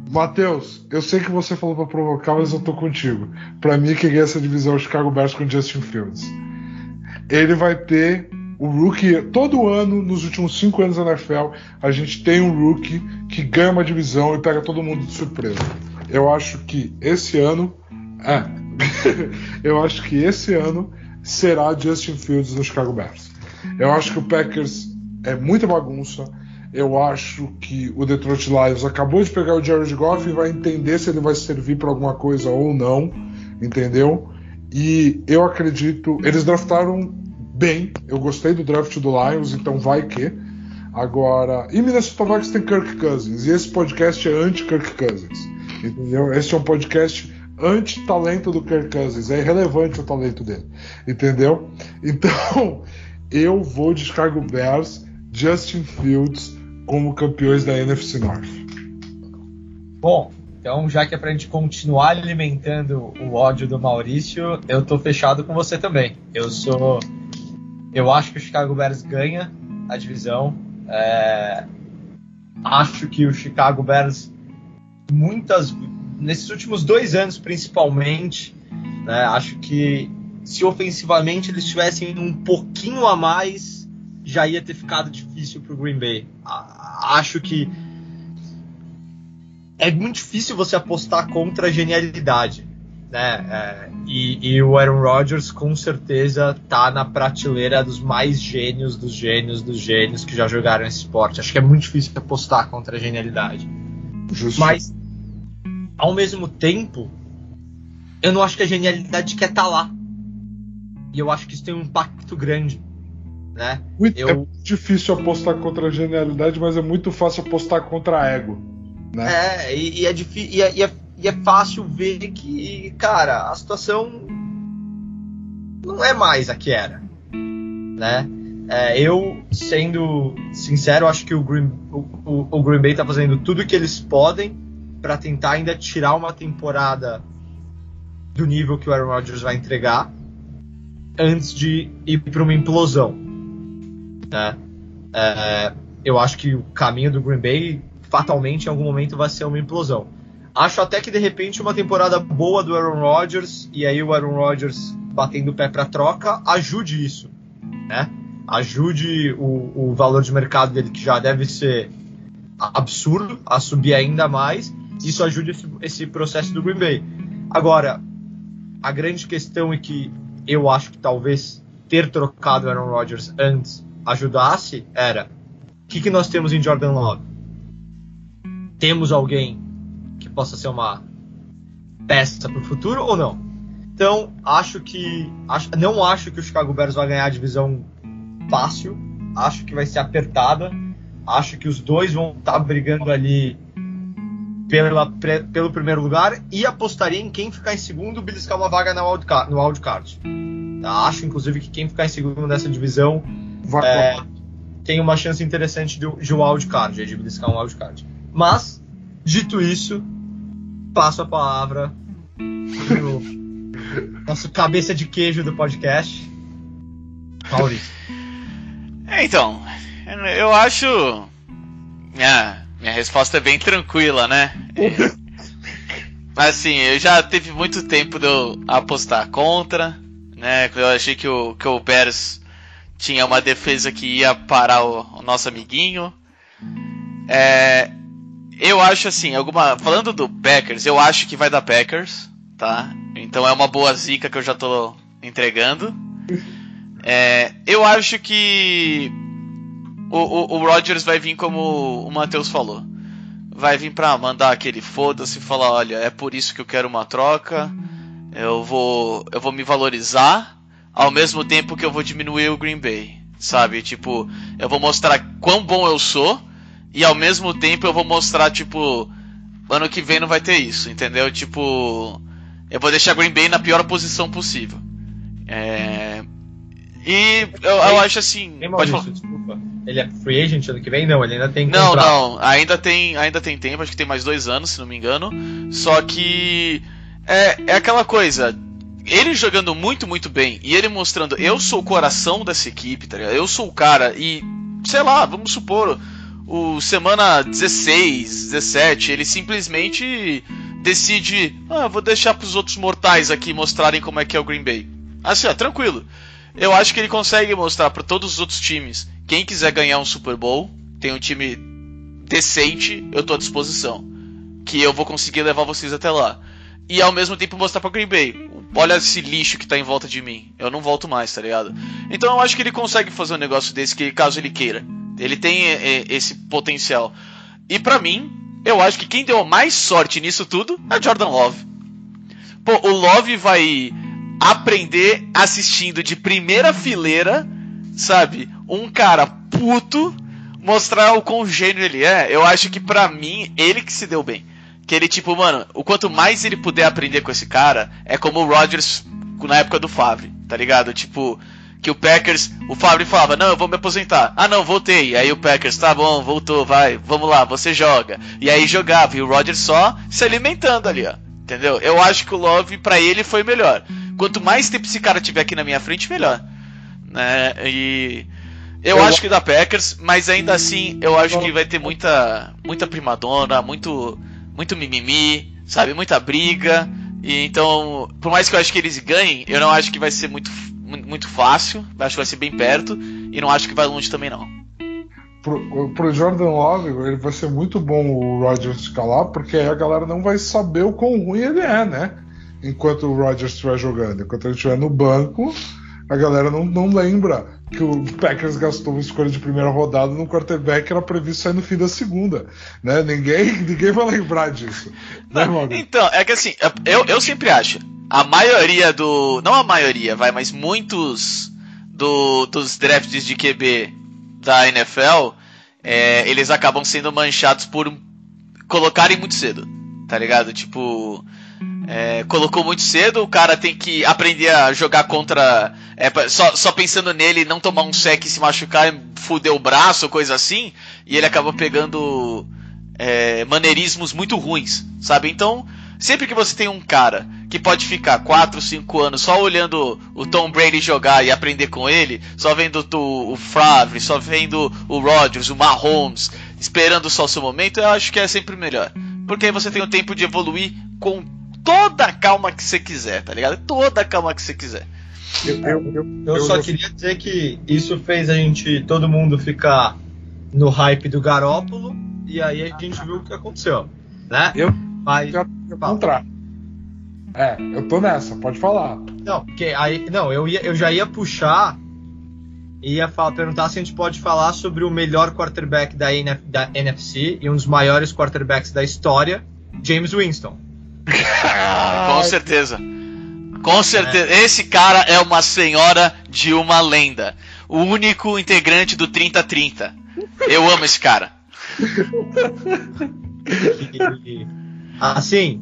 Matheus, eu sei que você falou para provocar, mas eu tô contigo. Para mim, quem ganha essa divisão é o Chicago Bears com Justin Fields. Ele vai ter o rookie. Todo ano, nos últimos cinco anos da NFL, a gente tem um rookie que ganha uma divisão e pega todo mundo de surpresa. Eu acho que esse ano. É. eu acho que esse ano será Justin Fields no Chicago Bears. Eu acho que o Packers é muita bagunça eu acho que o Detroit Lions acabou de pegar o Jared Goff e vai entender se ele vai servir para alguma coisa ou não, entendeu? E eu acredito, eles draftaram bem, eu gostei do draft do Lions, então vai que. Agora, e Minnesota Vikings tem Kirk Cousins, e esse podcast é anti-Kirk Cousins, entendeu? Esse é um podcast anti-talento do Kirk Cousins, é irrelevante o talento dele, entendeu? Então, eu vou de Chicago Bears, Justin Fields como campeões da NFC North. Bom, então já que é pra gente continuar alimentando o ódio do Maurício, eu tô fechado com você também. Eu sou. Eu acho que o Chicago Bears ganha a divisão. É... Acho que o Chicago Bears, muitas. Nesses últimos dois anos, principalmente, né, acho que se ofensivamente eles tivessem um pouquinho a mais, já ia ter ficado difícil para o Green Bay acho que é muito difícil você apostar contra a genialidade. Né? É, e, e, o Aaron Rodgers com certeza tá na prateleira dos mais gênios dos gênios dos gênios que já jogaram esse esporte. Acho que é muito difícil apostar contra a genialidade. Justo. Mas, ao mesmo tempo, eu não acho que a genialidade quer estar tá lá. E eu acho que isso tem um impacto grande. né? Muito, Eu- É muito difícil apostar contra a genialidade, mas é muito fácil apostar contra ego. Né? É, e, e é difícil. E, é- e é, e é fácil ver que, cara, a situação não é mais a que era. Né? É, eu, sendo sincero, acho que o Green, o, o- o Green Bay tá fazendo tudo que eles podem para tentar ainda tirar uma temporada do nível que o Aaron Rodgers vai entregar antes de ir para uma implosão. Né? É, eu acho que o caminho do Green Bay fatalmente em algum momento vai ser uma implosão. Acho até que de repente uma temporada boa do Aaron Rodgers e aí o Aaron Rodgers batendo o pé para troca ajude isso, né? Ajude o, o valor de mercado dele que já deve ser absurdo a subir ainda mais. Isso ajude esse, esse processo do Green Bay. Agora, a grande questão é que eu acho que talvez ter trocado Aaron Rodgers antes ajudasse era o que, que nós temos em Jordan Love? Temos alguém possa ser uma peça para o futuro ou não? Então, acho que. Acho, não acho que o Chicago Bears vai ganhar a divisão fácil. Acho que vai ser apertada. Acho que os dois vão estar brigando ali pela, pre- pelo primeiro lugar. E apostaria em quem ficar em segundo beliscar uma vaga na wildcard, no wildcard. Tá? Acho, inclusive, que quem ficar em segundo nessa divisão Vai é, tem uma chance interessante de, de um wildcard, de beliscar um wildcard. Mas, dito isso, passo a palavra pro nosso cabeça de queijo do podcast, Maurício. É, então, eu acho. Minha, minha resposta é bem tranquila, né? Assim, eu já teve muito tempo de eu apostar contra, né? Eu achei que o, que o Bears tinha uma defesa que ia parar o, o nosso amiguinho. É, eu acho assim, alguma. Falando do Packers, eu acho que vai dar Packers, tá? Então é uma boa zica que eu já tô entregando. É, eu acho que o, o, o Rodgers vai vir como o Matheus falou. Vai vir pra mandar aquele foda-se e falar, olha, é por isso que eu quero uma troca. Eu vou, eu vou me valorizar ao mesmo tempo que eu vou diminuir o Green Bay, sabe? Tipo, eu vou mostrar quão bom eu sou e ao mesmo tempo eu vou mostrar tipo, ano que vem não vai ter isso, entendeu? Tipo, eu vou deixar Green Bay na pior posição possível. É, e eu, eu acho assim. Ei, Pode falar. desculpa. Ele é free agent ano que vem? Não, ele ainda tem Não, contrato. não, ainda tem, ainda tem tempo, acho que tem mais dois anos, se não me engano. Só que é, é aquela coisa. Ele jogando muito, muito bem e ele mostrando, eu sou o coração dessa equipe, tá ligado? Eu sou o cara e, sei lá, vamos supor, o semana 16, 17, ele simplesmente decide, ah, vou deixar pros outros mortais aqui mostrarem como é que é o Green Bay. Assim, ó, tranquilo. Eu acho que ele consegue mostrar para todos os outros times. Quem quiser ganhar um Super Bowl, tem um time decente, eu tô à disposição. Que eu vou conseguir levar vocês até lá. E ao mesmo tempo mostrar pra Green Bay. Olha esse lixo que tá em volta de mim. Eu não volto mais, tá ligado? Então eu acho que ele consegue fazer um negócio desse que caso ele queira. Ele tem é, é, esse potencial. E pra mim, eu acho que quem deu mais sorte nisso tudo é Jordan Love. Pô, o Love vai aprender assistindo de primeira fileira, sabe? Um cara puto mostrar o quão gênio ele é. Eu acho que pra mim, ele que se deu bem. Que ele, tipo, mano, o quanto mais ele puder aprender com esse cara, é como o Rodgers na época do Favre, tá ligado? Tipo, que o Packers, o Favre falava, não, eu vou me aposentar. Ah, não, voltei. Aí o Packers, tá bom, voltou, vai, vamos lá, você joga. E aí jogava, e o Rodgers só se alimentando ali, ó. Entendeu? Eu acho que o Love, pra ele, foi melhor. Quanto mais tempo esse cara tiver aqui na minha frente, melhor. Né? E. Eu, Eu- acho que dá Packers, mas ainda assim, eu acho que vai ter muita, muita primadona, muito, muito mimimi, sabe? Muita briga. E então, por mais que eu acho que eles ganhem, eu não acho que vai ser muito, muito fácil. Acho que vai ser bem perto. E não acho que vai longe também, não. Pro, pro Jordan Love, ele vai ser muito bom o Rodgers lá, porque aí a galera não vai saber o quão ruim ele é, né? Enquanto o Rodgers estiver jogando. Enquanto ele estiver no banco, a galera não, não lembra que o Packers gastou uma escolha de primeira rodada no quarterback que era previsto sair no fim da segunda. Né? Ninguém, ninguém vai lembrar disso. Né? Então, é que assim, eu, eu sempre acho, a maioria do. Não a maioria, vai, mas muitos do, dos drafts de QB da NFL, é, eles acabam sendo manchados por colocarem muito cedo, tá ligado? Tipo, é, colocou muito cedo, o cara tem que aprender a jogar contra. É, só, só, pensando nele, não tomar um sec e se machucar, fuder o braço, coisa assim, e ele acaba pegando é, maneirismos muito ruins, sabe? Então, sempre que você tem um cara que pode ficar 4, 5 anos só olhando o Tom Brady jogar e aprender com ele, só vendo o, o Favre, só vendo o Rodgers, o Mahomes, esperando só o seu momento, eu acho que é sempre melhor. Porque aí você tem o tempo de evoluir com toda a calma que você quiser, tá ligado? Toda a calma que você quiser. Eu, eu, eu, eu só queria dizer que isso fez a gente, todo mundo ficar no hype do Garópolo, e aí a gente viu o que aconteceu, né? Eu, Mas, eu, eu contrário. É, eu tô nessa, pode falar. Não, porque aí, não, eu, ia, eu já ia puxar e ia falar, perguntar se a gente pode falar sobre o melhor quarterback da, NF, da NFC e um dos maiores quarterbacks da história, James Winston. Com certeza. Com certeza. É. Esse cara é uma senhora de uma lenda. O único integrante do 30-30. Eu amo esse cara. assim,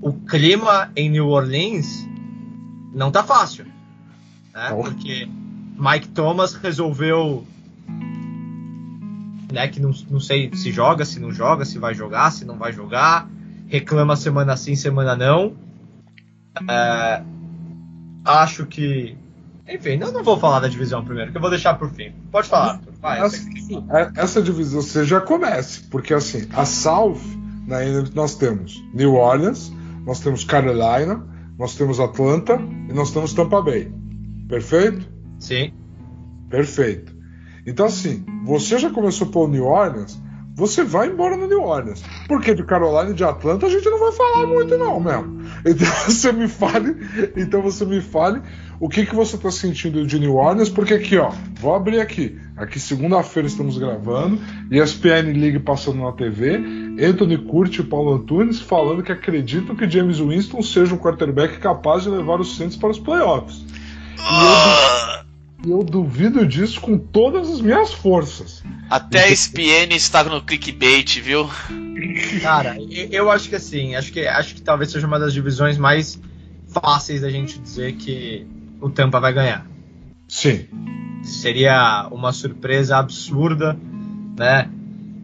o clima em New Orleans não tá fácil. Né? Porque Mike Thomas resolveu. Né, que não, não sei se joga, se não joga, se vai jogar, se não vai jogar. Reclama semana sim, semana não. É, acho que. Enfim, eu não vou falar da divisão primeiro, que eu vou deixar por fim. Pode falar, Arthur. Vai, essa, é, essa divisão você já comece, porque assim, a South, né, nós temos New Orleans, nós temos Carolina, nós temos Atlanta e nós temos Tampa Bay. Perfeito? Sim. Perfeito. Então, assim, você já começou por New Orleans, você vai embora no New Orleans. Porque de Carolina e de Atlanta a gente não vai falar muito, não, mesmo. Então você me fale, então você me fale o que, que você está sentindo de New Orleans, porque aqui, ó, vou abrir aqui. Aqui segunda-feira estamos gravando, ESPN League passando na TV, Anthony Curti e Paulo Antunes falando que acreditam que James Winston seja um quarterback capaz de levar os Saints para os playoffs. E eu, eu duvido disso com todas as minhas forças. Até a ESPN estava no clickbait, viu? Cara, eu acho que assim, acho que, acho que talvez seja uma das divisões mais fáceis da gente dizer que o Tampa vai ganhar. Sim. Seria uma surpresa absurda, né?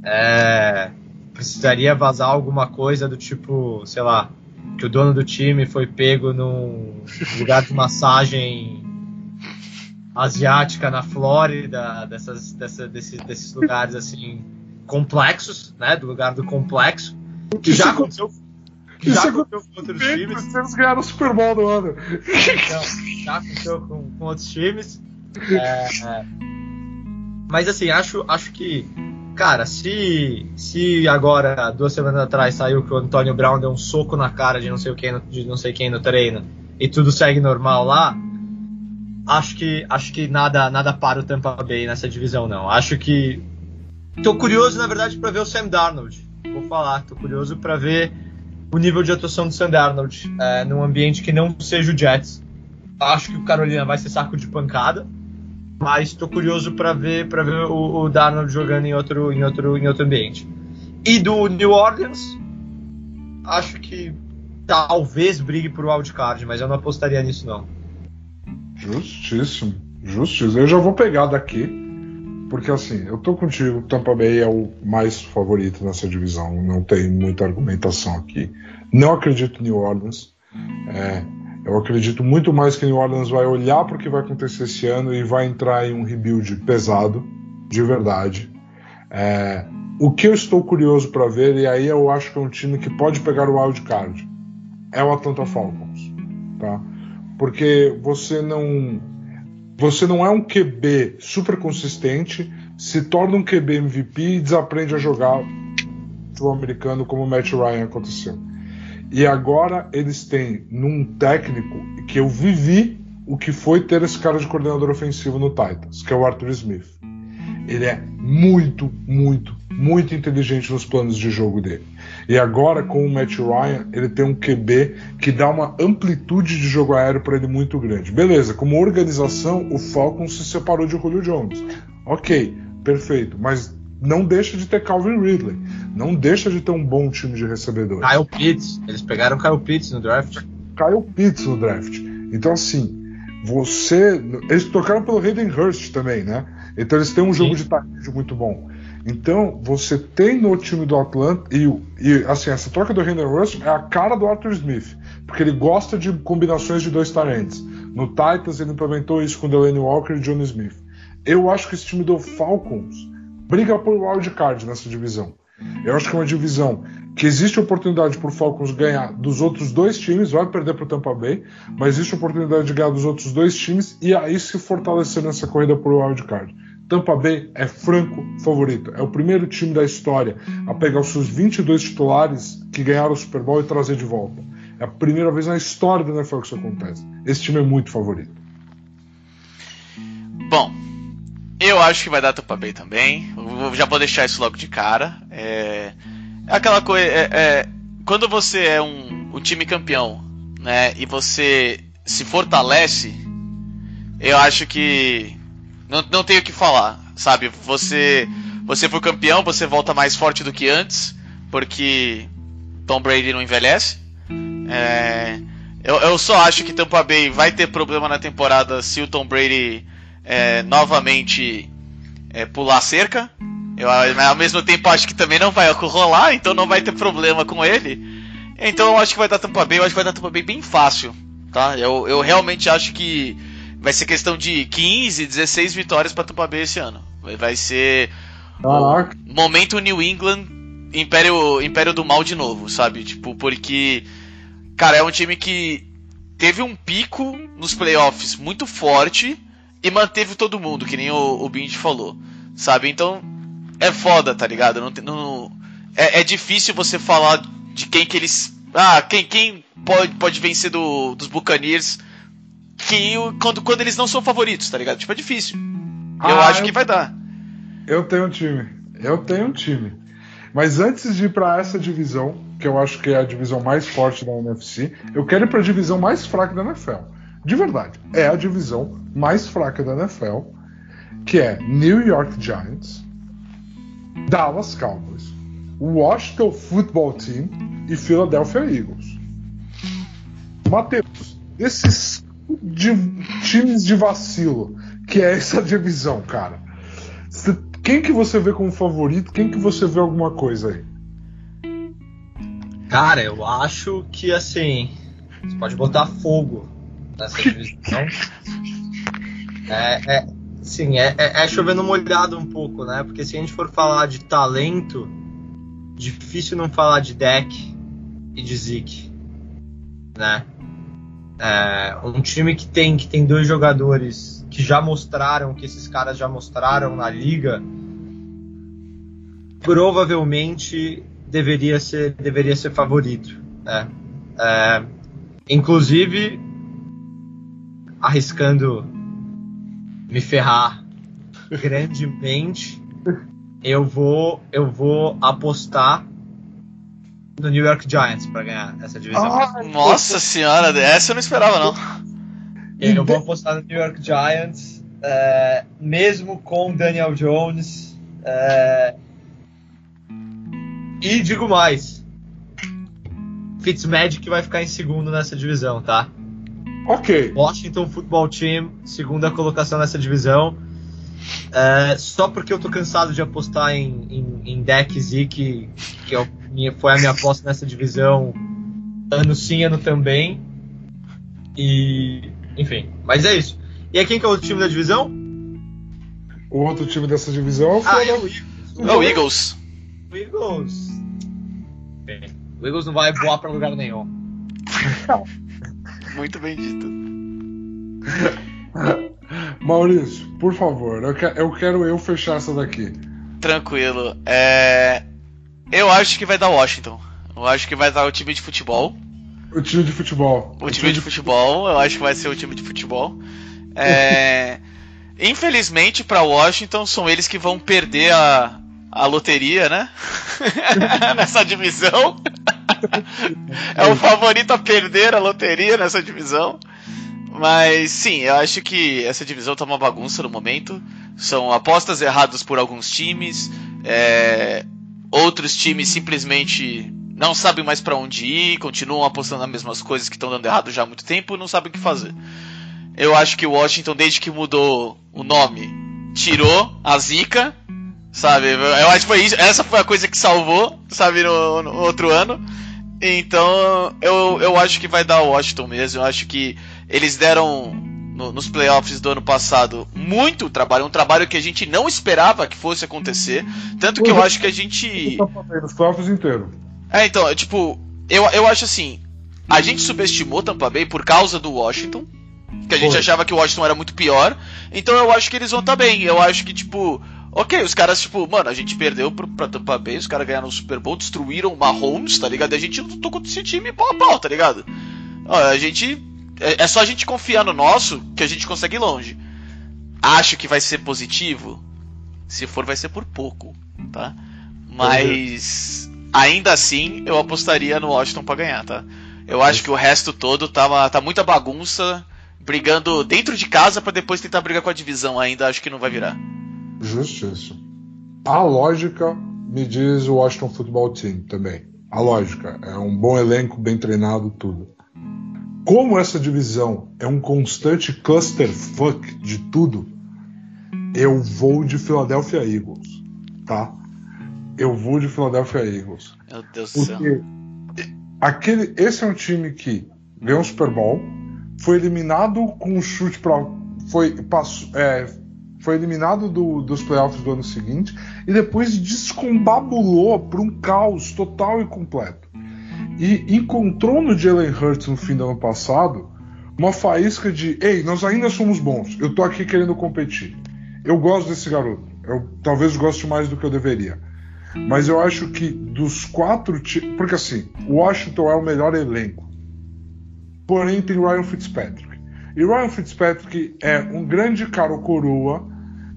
É, precisaria vazar alguma coisa do tipo, sei lá, que o dono do time foi pego num lugar de massagem asiática na Flórida, dessas, dessa, desses, desses lugares assim complexos, né? Do lugar do complexo, que já aconteceu. Que já aconteceu com outros times. Eles ganharam o Super Bowl do ano. Já aconteceu com, com outros times. É, é. Mas assim, acho, acho que, cara, se, se agora, duas semanas atrás, saiu que o Antônio Brown deu um soco na cara de não sei, quem, de não sei quem no treino e tudo segue normal lá, acho que acho que nada nada para o Tampa Bay nessa divisão não. Acho que tô curioso na verdade para ver o Sam Darnold. Vou falar, tô curioso para ver o nível de atuação do Sam Darnold é, num ambiente que não seja o Jets. Acho que o Carolina vai ser saco de pancada, mas tô curioso para ver para ver o, o Darnold jogando em outro em outro em outro ambiente. E do New Orleans, acho que talvez brigue por wildcard, mas eu não apostaria nisso não. Justíssimo, justíssimo. Eu já vou pegar daqui, porque assim, eu tô contigo, Tampa Bay é o mais favorito nessa divisão, não tem muita argumentação aqui. Não acredito em New Orleans. É, eu acredito muito mais que New Orleans vai olhar para o que vai acontecer esse ano e vai entrar em um rebuild pesado, de verdade. É, o que eu estou curioso para ver, e aí eu acho que é um time que pode pegar o wild card, é o Atlanta Falcons. Tá? Porque você não você não é um QB super consistente, se torna um QB MVP e desaprende a jogar futebol americano como o Matt Ryan aconteceu. E agora eles têm num técnico que eu vivi o que foi ter esse cara de coordenador ofensivo no Titans, que é o Arthur Smith. ele é muito, muito, muito inteligente nos planos de jogo dele. E agora, com o Matt Ryan, ele tem um QB que dá uma amplitude de jogo aéreo para ele muito grande. Beleza, como organização, o Falcons se separou de Julio Jones. Ok, perfeito, mas não deixa de ter Calvin Ridley, não deixa de ter um bom time de recebedores. Kyle Pitts, eles pegaram Kyle Pitts no draft. Kyle Pitts no draft. Então, assim, você. Eles tocaram pelo Hayden Hurst também, né? Então eles têm um Sim. jogo de tackle muito bom. Então, você tem no time do Atlanta, e, e assim, essa troca do Hayden Hurst é a cara do Arthur Smith, porque ele gosta de combinações de dois talentos. No Titans, ele implementou isso com Delaney Walker e John Smith. Eu acho que esse time do Falcons briga por wild card nessa divisão. Eu acho que é uma divisão que existe oportunidade para o Falcons ganhar dos outros dois times, vai perder para o Tampa Bay, mas existe oportunidade de ganhar dos outros dois times e aí se fortalecer nessa corrida por wild card. Tampa Bay é franco favorito. É o primeiro time da história a pegar os seus 22 titulares que ganharam o Super Bowl e trazer de volta. É a primeira vez na história da NFL que isso acontece. Esse time é muito favorito. Bom, eu acho que vai dar Tampa Bay também. Eu já vou deixar isso logo de cara. É, é aquela coisa. É, é, quando você é um, um time campeão, né, e você se fortalece, eu acho que não, não tenho o que falar, sabe? Você você foi campeão, você volta mais forte do que antes, porque Tom Brady não envelhece. É, eu, eu, só acho que Tampa Bay vai ter problema na temporada se o Tom Brady é, novamente é, pular cerca. Eu, ao mesmo tempo, acho que também não vai rolar, então não vai ter problema com ele. Então eu acho que vai dar Tampa Bay, eu acho que vai dar Tampa Bay bem fácil, tá? Eu, eu realmente acho que vai ser questão de 15, 16 vitórias para Tampa Bay esse ano. Vai, ser Caraca. momento New England Império, Império do Mal de novo, sabe? Tipo, porque cara, é um time que teve um pico nos playoffs muito forte e manteve todo mundo, que nem o, o Bint falou, sabe? Então é foda, tá ligado? Não, não é, é, difícil você falar de quem que eles. Ah, quem, quem pode, pode vencer do, dos Buccaneers que quando, quando eles não são favoritos, tá ligado? Tipo, é difícil. Ah, eu acho eu, que vai dar. Eu tenho um time. Eu tenho um time. Mas antes de ir para essa divisão, que eu acho que é a divisão mais forte da NFC, eu quero ir para a divisão mais fraca da NFL. De verdade, é a divisão mais fraca da NFL, que é New York Giants, Dallas Cowboys, Washington Football Team e Philadelphia Eagles. Matheus, esses de times de vacilo, que é essa divisão, cara. Quem que você vê como favorito? Quem que você vê alguma coisa aí? Cara, eu acho que assim, você pode botar fogo nessa divisão. É, é, sim, é, é, é chovendo molhado um pouco, né? Porque se a gente for falar de talento, difícil não falar de deck e de Zeke, né? É, um time que tem, que tem dois jogadores que já mostraram, que esses caras já mostraram na liga, provavelmente deveria ser, deveria ser favorito. Né? É, inclusive, arriscando me ferrar grandemente, eu vou, eu vou apostar no New York Giants para ganhar essa divisão. Ah, Nossa senhora, essa eu não esperava não. Eu vou apostar no New York Giants, é, mesmo com Daniel Jones. É, e digo mais, Fitzmagic vai ficar em segundo nessa divisão, tá? Ok. Washington Football Team, segunda colocação nessa divisão. É, só porque eu tô cansado de apostar em, em, em deck Zeke, que é minha, foi a minha aposta nessa divisão ano sim, ano também. E. Enfim, mas é isso. E aí quem que é o time da divisão? O outro time dessa divisão foi ah, é o Eagles. É o Eagles. O Eagles. O Eagles não vai voar pra lugar nenhum. Muito bem dito. Maurício, por favor, eu, eu quero eu fechar essa daqui. Tranquilo. É... Eu acho que vai dar Washington. Eu acho que vai dar o time de futebol. O time de futebol. O, o time, time, de futebol, eu acho que vai ser o time de futebol. É... Infelizmente para Washington são eles que vão perder a, a loteria, né? nessa divisão. é o favorito a perder a loteria nessa divisão. Mas sim, eu acho que essa divisão tá uma bagunça no momento. São apostas erradas por alguns times. É... Outros times simplesmente não sabem mais para onde ir, continuam apostando nas mesmas coisas que estão dando errado já há muito tempo e não sabem o que fazer. Eu acho que o Washington, desde que mudou o nome, tirou a zica, sabe? Eu acho que foi isso, essa foi a coisa que salvou, sabe, no, no outro ano. Então, eu, eu acho que vai dar o Washington mesmo. Eu acho que eles deram no, nos playoffs do ano passado muito trabalho, um trabalho que a gente não esperava que fosse acontecer. Tanto que eu acho que a gente. Nos playoffs inteiro. É, então, tipo, eu, eu acho assim. A gente subestimou Tampa Bay por causa do Washington. Que a gente Foi. achava que o Washington era muito pior. Então eu acho que eles vão estar bem. Eu acho que, tipo. Ok, os caras, tipo, mano, a gente perdeu pro, pra Tampa Bay, os caras ganharam o Super Bowl, destruíram o Mahomes, tá ligado? E a gente lutou contra esse time pau a pau, tá ligado? A gente. É, é só a gente confiar no nosso que a gente consegue ir longe. Acho que vai ser positivo. Se for, vai ser por pouco, tá? Mas. Ainda assim, eu apostaria no Washington pra ganhar, tá? Eu acho que o resto todo tá, tá muita bagunça, brigando dentro de casa pra depois tentar brigar com a divisão ainda, acho que não vai virar. Justiça. A lógica me diz o Washington Football Team também. A lógica. É um bom elenco, bem treinado, tudo. Como essa divisão é um constante clusterfuck de tudo, eu vou de Philadelphia Eagles, tá? Eu vou de Philadelphia Eagles. Meu Deus do céu. Porque aquele, esse é um time que ganhou um Super Bowl, foi eliminado com um chute para foi passou, é, foi eliminado do- dos playoffs do ano seguinte e depois descombabulou para um caos total e completo. E encontrou no Jalen Hurts no fim do ano passado uma faísca de ei, nós ainda somos bons, eu tô aqui querendo competir. Eu gosto desse garoto, eu talvez goste mais do que eu deveria. Mas eu acho que dos quatro times. Porque assim, o Washington é o melhor elenco. Porém, tem Ryan Fitzpatrick. E Ryan Fitzpatrick é um grande cara ou coroa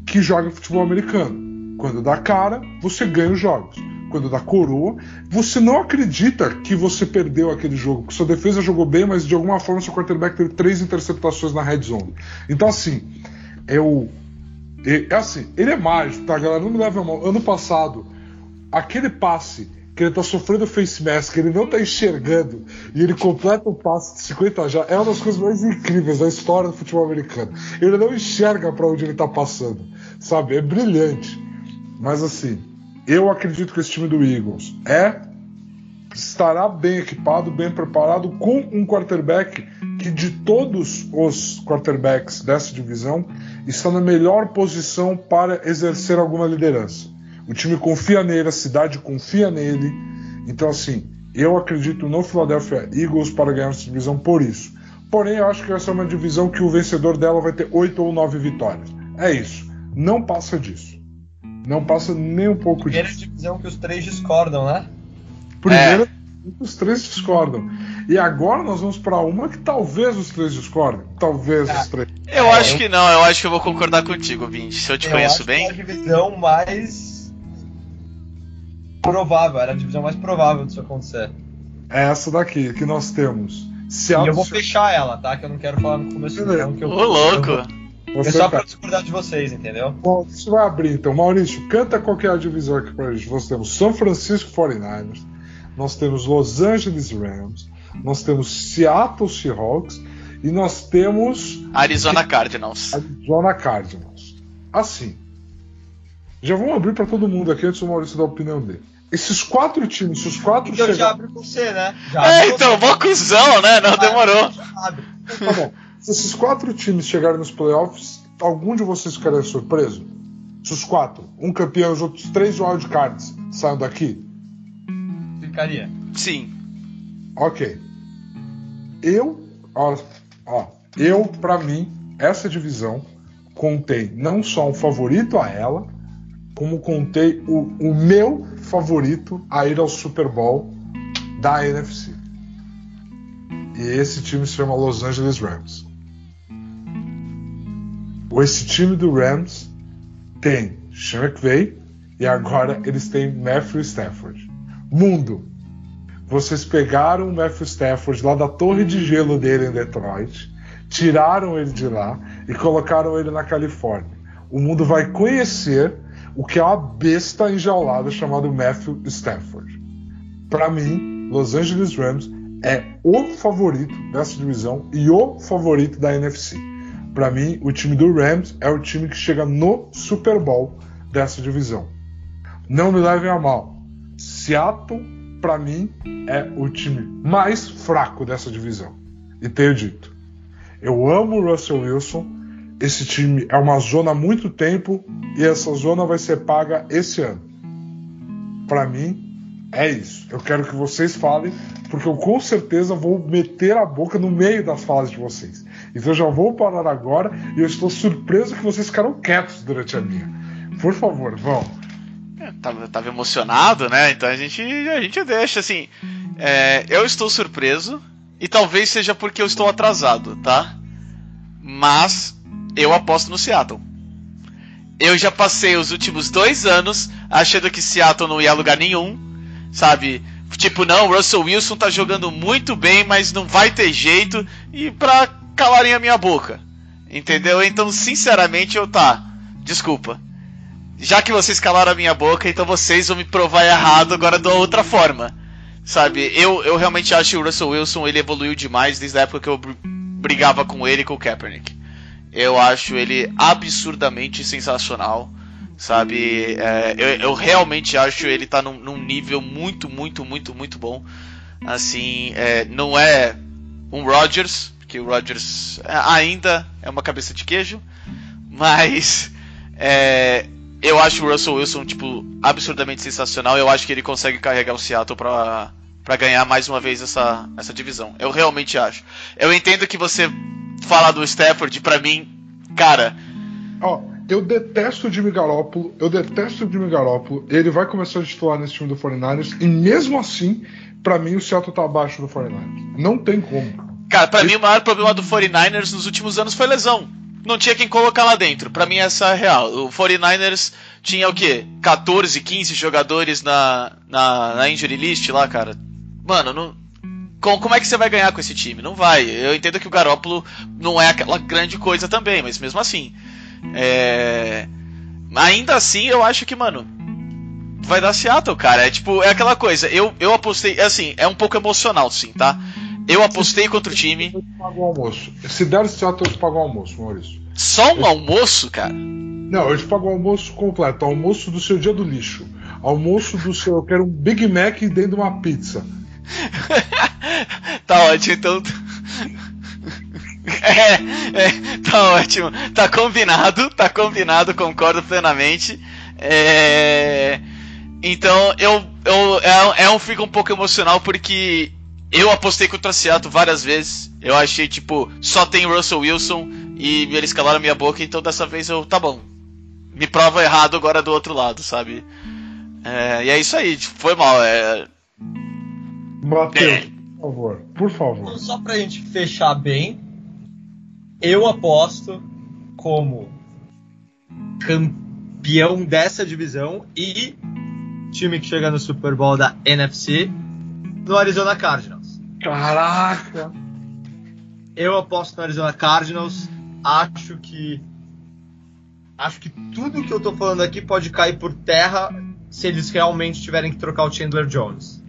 que joga futebol americano. Quando dá cara, você ganha os jogos. Quando dá coroa, você não acredita que você perdeu aquele jogo. Que sua defesa jogou bem, mas de alguma forma seu quarterback teve três interceptações na red zone. Então, assim, é o. É assim, ele é mágico, tá, galera? Não me leve a mão. Ano passado, aquele passe que ele tá sofrendo face mask, ele não tá enxergando e ele completa um passe de 50 já, é uma das coisas mais incríveis da história do futebol americano. Ele não enxerga para onde ele tá passando, sabe? É brilhante. Mas assim, eu acredito que esse time do Eagles é estará bem equipado, bem preparado com um quarterback que de todos os quarterbacks dessa divisão está na melhor posição para exercer alguma liderança. O time confia nele, a cidade confia nele. Então, assim, eu acredito no Philadelphia Eagles para ganhar essa divisão por isso. Porém, eu acho que vai ser uma divisão que o vencedor dela vai ter oito ou nove vitórias. É isso. Não passa disso. Não passa nem um pouco Primeira disso. divisão que os três discordam, né? Primeiro, os três discordam. E agora nós vamos para uma que talvez os três discordem. Talvez Ah. os três. Eu É, acho que não, eu acho que eu vou concordar contigo, Vinci. Se eu te Eu conheço acho bem. Que é a divisão mais provável, era a divisão mais provável disso acontecer. É essa daqui que nós temos. E Seattle, eu vou fechar ela, tá? Que eu não quero falar no começo do que eu Ô, louco! É você só tá- pra discordar de vocês, entendeu? Bom, isso vai abrir então. Maurício, canta qual que é a divisão aqui pra gente. Nós temos São Francisco 49ers, nós temos Los Angeles Rams, nós temos Seattle Seahawks e nós temos Arizona Cardinals. Arizona Cardinals. Assim, já vamos abrir pra todo mundo aqui antes do Maurício dar a opinião dele. Esses quatro times, se os quatro Então já chegarem. abre você, né? Já É, então, você. mó cuzão, né? Não demorou. Já abre. Tá bom. Se esses quatro times chegarem nos playoffs, algum de vocês ficaria surpreso? Se os quatro, um campeão e os outros três wildcards saiam daqui? Ficaria. Sim. Ok. Eu, ó, ó, eu, pra mim, essa divisão contém não só um favorito a ela, como contei o, o meu favorito a ir ao Super Bowl da NFC. E esse time se chama Los Angeles Rams. Esse time do Rams tem Sean McVay e agora eles têm Matthew Stafford. Mundo, vocês pegaram o Matthew Stafford lá da torre de gelo dele em Detroit, tiraram ele de lá e colocaram ele na Califórnia. O mundo vai conhecer o que é uma besta enjaulada chamada Matthew Stafford. Para mim, Los Angeles Rams é o favorito dessa divisão e o favorito da NFC. Para mim, o time do Rams é o time que chega no Super Bowl dessa divisão. Não me levem a mal. Seattle para mim, é o time mais fraco dessa divisão. E tenho dito. Eu amo o Russell Wilson. Esse time é uma zona há muito tempo e essa zona vai ser paga esse ano. Para mim, é isso. Eu quero que vocês falem, porque eu com certeza vou meter a boca no meio das falas de vocês. Então eu já vou parar agora e eu estou surpreso que vocês ficaram quietos durante a minha. Por favor, vão. É, tava, tava emocionado, né? Então a gente, a gente deixa assim. É, eu estou surpreso. E talvez seja porque eu estou atrasado, tá? Mas eu aposto no Seattle. Eu já passei os últimos dois anos achando que Seattle não ia a lugar nenhum, sabe? Tipo, não, Russell Wilson tá jogando muito bem, mas não vai ter jeito. E pra calarem a minha boca, entendeu? Então, sinceramente, eu tá. Desculpa já que vocês calaram a minha boca, então vocês vão me provar errado agora de outra forma. Sabe, eu, eu realmente acho que o Russell Wilson ele evoluiu demais desde a época que eu brigava com ele e com o Kaepernick. Eu acho ele absurdamente sensacional, sabe? É, eu, eu, realmente acho ele tá num, num, nível muito, muito, muito, muito bom. Assim, é, não é um Rodgers, porque o Rodgers é, ainda é uma cabeça de queijo, mas é, eu acho o Russell Wilson, tipo, absurdamente sensacional. Eu acho que ele consegue carregar o Seattle pra, pra ganhar mais uma vez essa, essa divisão. Eu realmente acho. Eu entendo que você fala do Stafford, pra mim, cara. Ó, oh, eu detesto o Jimmy Garoppolo, eu detesto o Jimmy Garoppolo. Ele vai começar a titular nesse time do 49ers, e mesmo assim, para mim, o Seattle tá abaixo do 49ers. Não tem como. Cara, pra mim, o maior problema do 49ers nos últimos anos foi lesão não tinha quem colocar lá dentro. Para mim, essa é a real. O 49ers tinha o quê? 14, 15 jogadores na, na, na injury list lá, cara. Mano, não, com, como é que você vai ganhar com esse time? Não vai. Eu entendo que o Garópolo não é aquela grande coisa também, mas mesmo assim. É... Ainda assim, eu acho que, mano, vai dar Seattle, cara. É tipo, é aquela coisa. Eu, eu apostei, assim, é um pouco emocional, sim, tá? Eu apostei contra o time. Pago o almoço. Se der certo, eu te pago o almoço, Maurício. Só um eu... almoço, cara? Não, eu te pago o almoço completo. Almoço do seu dia do lixo. Almoço do seu. Eu quero um Big Mac dentro de uma pizza. tá ótimo, então. É, é, tá ótimo. Tá combinado, tá combinado, concordo plenamente. É, então eu, eu é, é um fica um pouco emocional porque eu apostei contra o Seattle várias vezes. Eu achei, tipo, só tem Russell Wilson e eles calaram minha boca, então dessa vez eu, tá bom. Me prova errado agora do outro lado, sabe? É, e é isso aí, tipo, foi mal. É... Matheus, é. por favor, por favor. Então, só pra gente fechar bem, eu aposto como campeão dessa divisão e time que chega no Super Bowl da NFC no Arizona Cardinals. Caraca! Eu aposto no Arizona Cardinals. Acho que. Acho que tudo que eu tô falando aqui pode cair por terra se eles realmente tiverem que trocar o Chandler Jones.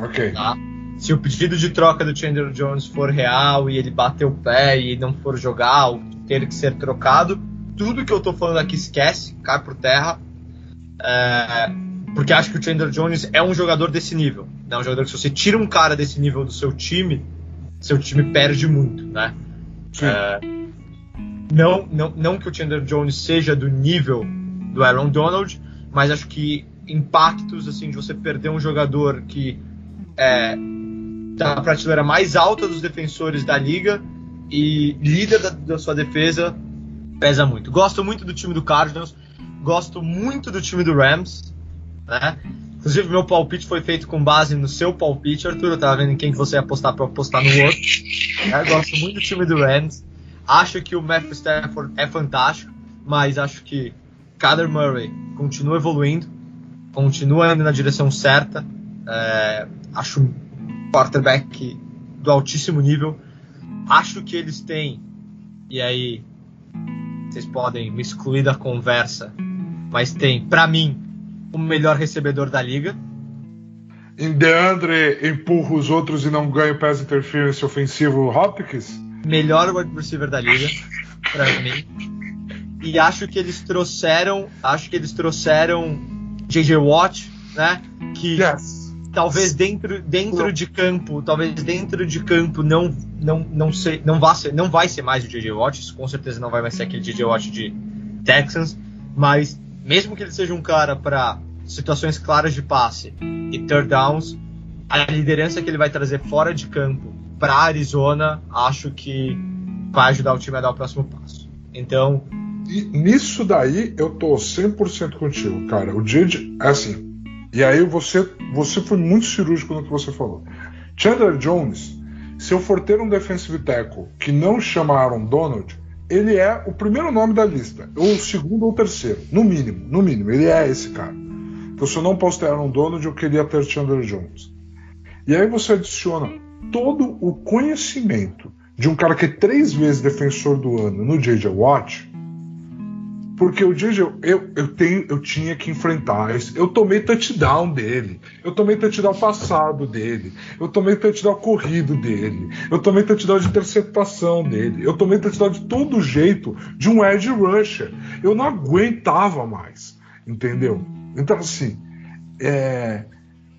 Ok. Tá? Se o pedido de troca do Chandler Jones for real e ele bater o pé e não for jogar ou ter que ser trocado, tudo que eu tô falando aqui esquece, cai por terra. É, porque acho que o Chandler Jones é um jogador desse nível. É um jogador que se você tira um cara desse nível do seu time, seu time perde muito, né? É, não, não, não que o Chandler Jones seja do nível do Aaron Donald, mas acho que impactos assim de você perder um jogador que é da prateleira mais alta dos defensores da liga e líder da, da sua defesa pesa muito. Gosto muito do time do Cardinals, gosto muito do time do Rams. Né? Inclusive, meu palpite foi feito com base no seu palpite, Arthur. Eu tava vendo em quem que você ia apostar para apostar no outro. Eu gosto muito do time do Rams. Acho que o Matthew Stafford é fantástico, mas acho que Kyler Murray continua evoluindo, continua indo na direção certa. É, acho um quarterback do altíssimo nível. Acho que eles têm, e aí vocês podem me excluir da conversa, mas tem, para mim, o melhor recebedor da liga. Em DeAndre empurra os outros e não ganha o pass interference ofensivo Hopkins? Melhor wide receiver da liga, para mim. E acho que eles trouxeram, acho que eles trouxeram JJ Watt, né? Que Yes. talvez dentro, dentro de campo, talvez dentro de campo não não não sei, não vai ser, não vai ser mais o JJ Watt, isso com certeza não vai mais ser aquele JJ Watt de Texans, mas mesmo que ele seja um cara para situações claras de passe e third downs, a liderança que ele vai trazer fora de campo para Arizona, acho que vai ajudar o time a dar o próximo passo. Então, E nisso daí eu tô 100% contigo, cara. O JJ, é assim. E aí você, você foi muito cirúrgico no que você falou. Chandler Jones, se eu for ter um defensive tackle que não chama Aaron Donald, ele é o primeiro nome da lista, ou o segundo ou o terceiro, no mínimo, no mínimo, ele é esse cara. Então se eu não posso ter Aaron Donald, eu queria ter Chandler Jones. E aí você adiciona todo o conhecimento de um cara que é três vezes defensor do ano no J.J. Watt, porque o JJ, eu, eu, tenho, eu tinha que enfrentar. esse- Eu tomei touchdown dele. Eu tomei touchdown passado dele. Eu tomei touchdown corrido dele. Eu tomei touchdown de interceptação dele. Eu tomei touchdown de todo jeito de um edge rusher. Eu não aguentava mais. Entendeu? Então, assim, é,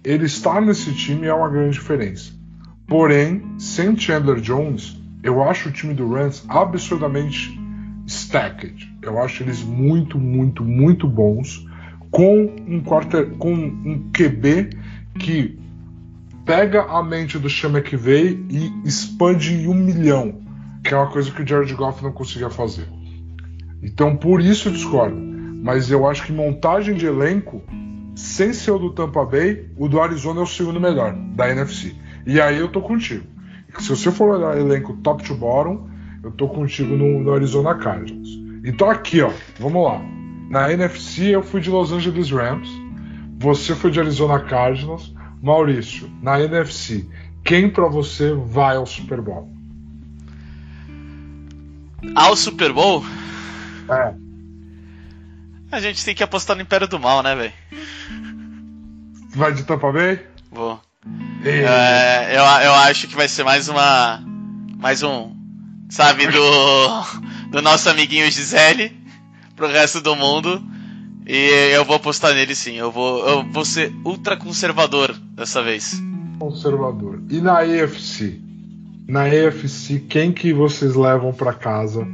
ele estar nesse time é uma grande diferença. Porém, sem Chandler Jones, eu acho o time do Rams absurdamente stacked. Eu acho eles muito, muito, muito bons com um quarter, com um QB que pega a mente do Sean McVay e expande em um milhão, que é uma coisa que o Jared Goff não conseguia fazer. Então, por isso eu discordo. Mas eu acho que montagem de elenco, sem ser o do Tampa Bay, o do Arizona é o segundo melhor da NFC. E aí eu tô contigo. Se você for olhar elenco top to bottom, eu tô contigo no, no Arizona Cardinals. Então aqui, ó, vamos lá. Na NFC eu fui de Los Angeles Rams, você foi de Arizona Cardinals, Maurício, na NFC, quem pra você vai ao Super Bowl? Ao Super Bowl, É, a gente tem que apostar no Império do Mal, né, velho? vai de Tampa Bay? Vou. E- É, eu, eu acho que vai ser mais uma. Mais um. Sabe, do. Do nosso amiguinho Gisele pro resto do mundo. E eu vou apostar nele sim. Eu vou, eu vou ser ultra conservador dessa vez. conservador. E na AFC? Na AFC, quem que vocês levam pra casa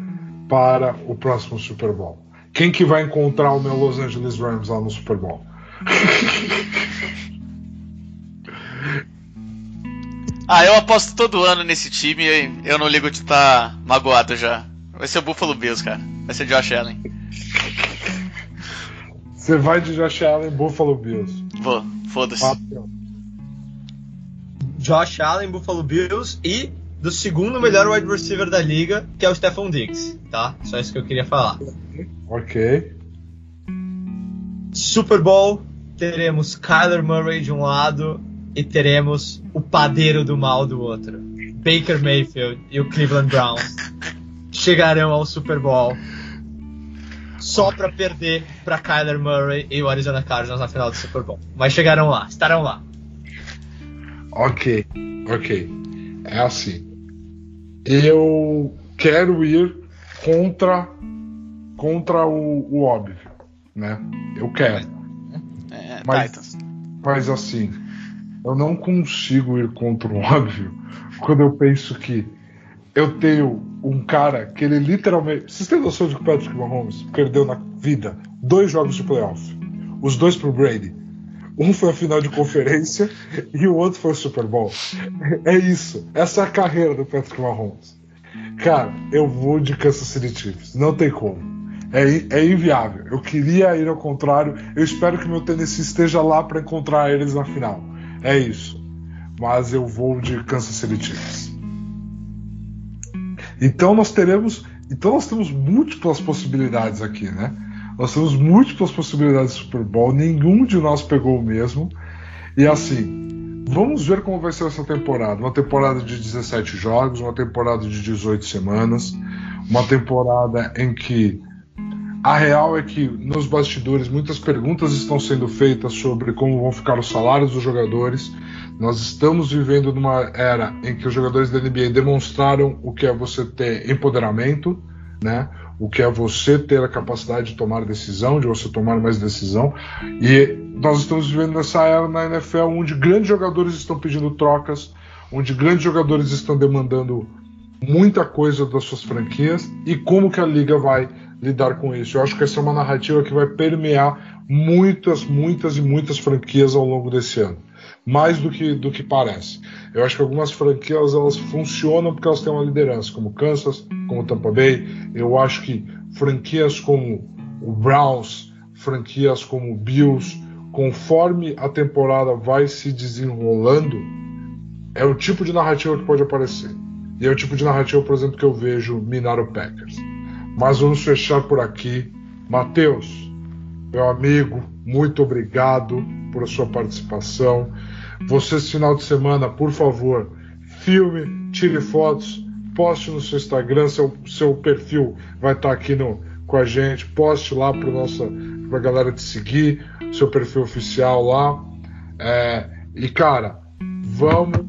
para o próximo Super Bowl? Quem que vai encontrar o meu Los Angeles Rams lá no Super Bowl? Ah, eu aposto todo ano nesse time e eu não ligo de estar magoado já. Vai ser o Buffalo Bills, cara. Vai ser Josh Allen. Você vai de Josh Allen, Buffalo Bills. Vou, foda-se. Josh Allen, Buffalo Bills e do segundo melhor wide receiver da liga, que é o Stephon Diggs, tá? Só isso que eu queria falar. Ok. Super Bowl, teremos Kyler Murray de um lado e teremos o padeiro do mal do outro. Baker Mayfield e o Cleveland Browns chegarão ao Super Bowl só pra perder pra Kyler Murray e o Arizona Cardinals na final do Super Bowl. Mas chegarão lá, estarão lá. Ok. Ok. É assim. Eu quero ir contra contra o, o óbvio, né? Eu quero. É, Mas- Titans. Mas assim, eu não consigo ir contra o óbvio quando eu penso que eu tenho um cara que ele literalmente. Vocês têm noção de que o Patrick Mahomes perdeu na vida dois jogos de playoff? Os dois pro Brady. Um foi a final de conferência e o outro foi o Super Bowl. É isso. Essa é a carreira do Patrick Mahomes. Cara, eu vou de Kansas City Chiefs. Não tem como. É, é inviável. Eu queria ir ao contrário. Eu espero que meu Tennessee esteja lá para encontrar eles na final. É isso. Mas eu vou de Kansas City Chiefs. Então nós teremos, então nós temos múltiplas possibilidades aqui, né? Nós temos múltiplas possibilidades de Super Bowl, nenhum de nós pegou o mesmo. E assim, vamos ver como vai ser essa temporada. Uma temporada de 17 jogos, uma temporada de 18 semanas, uma temporada em que a real é que nos bastidores muitas perguntas estão sendo feitas sobre como vão ficar os salários dos jogadores. Nós estamos vivendo numa era em que os jogadores da NBA demonstraram o que é você ter empoderamento, né? O que é você ter a capacidade de tomar decisão, de você tomar mais decisão. E nós estamos vivendo nessa era na NFL onde grandes jogadores estão pedindo trocas, onde grandes jogadores estão demandando muita coisa das suas franquias e como que a liga vai lidar com isso. Eu acho que essa é uma narrativa que vai permear muitas, muitas e muitas franquias ao longo desse ano. Mais do que, do que parece. Eu acho que algumas franquias elas funcionam porque elas têm uma liderança, como Kansas, como Tampa Bay. Eu acho que franquias como o Browns, franquias como o Bills, conforme a temporada vai se desenrolando, é o tipo de narrativa que pode aparecer. E é o tipo de narrativa, por exemplo, que eu vejo minar o Packers. Mas vamos fechar por aqui. Matheus, meu amigo, muito obrigado por sua participação. Você, final de semana, por favor, filme, tire fotos, poste no seu Instagram, seu, seu perfil vai estar aqui no, com a gente, poste lá para a galera te seguir, seu perfil oficial lá. É, e cara, vamos,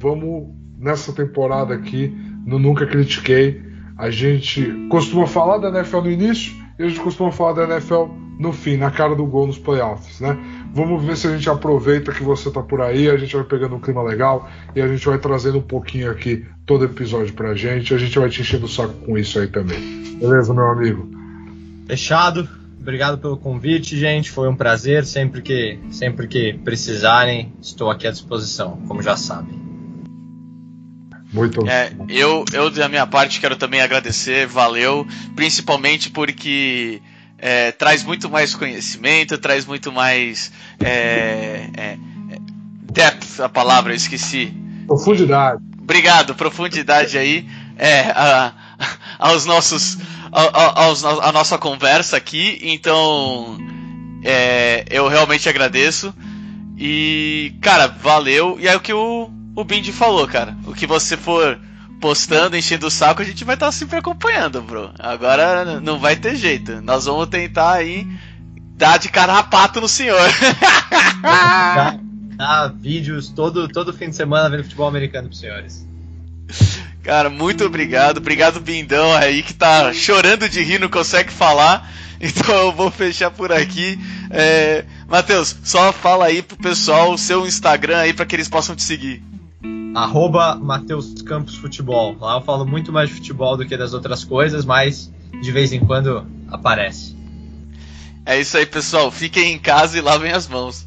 vamos nessa temporada aqui no Nunca Critiquei a gente costuma falar da NFL no início e a gente costuma falar da NFL no fim, na cara do gol nos playoffs, né? Vamos ver se a gente aproveita que você tá por aí, a gente vai pegando um clima legal e a gente vai trazendo um pouquinho aqui todo episódio pra gente. A gente vai te enchendo o saco com isso aí também. Beleza, meu amigo? Fechado. Obrigado pelo convite, gente. Foi um prazer. Sempre que, sempre que precisarem, estou aqui à disposição, como já sabem. Muito é, eu, eu, da minha parte, quero também agradecer, valeu, principalmente porque é, traz muito mais conhecimento, traz muito mais é, é, depth, a palavra, eu esqueci. Profundidade. Obrigado, profundidade aí é, a, aos nossos, a, aos, a nossa conversa aqui. Então, é, eu realmente agradeço. E, cara, valeu. E é o que o o Bindi falou, cara. O que você for postando, enchendo o saco, a gente vai estar tá sempre acompanhando, bro. Agora não vai ter jeito. Nós vamos tentar aí dar de carrapato no senhor. Dá vídeos todo, todo fim de semana vendo futebol americano pros senhores. Cara, muito obrigado. Obrigado, Bindão aí, que tá chorando de rir, não consegue falar. Então eu vou fechar por aqui. É... Matheus, só fala aí pro pessoal o seu Instagram aí para que eles possam te seguir arroba Matheus Campos Futebol. Lá eu falo muito mais de futebol do que das outras coisas, mas de vez em quando aparece. É isso aí, pessoal. Fiquem em casa e lavem as mãos.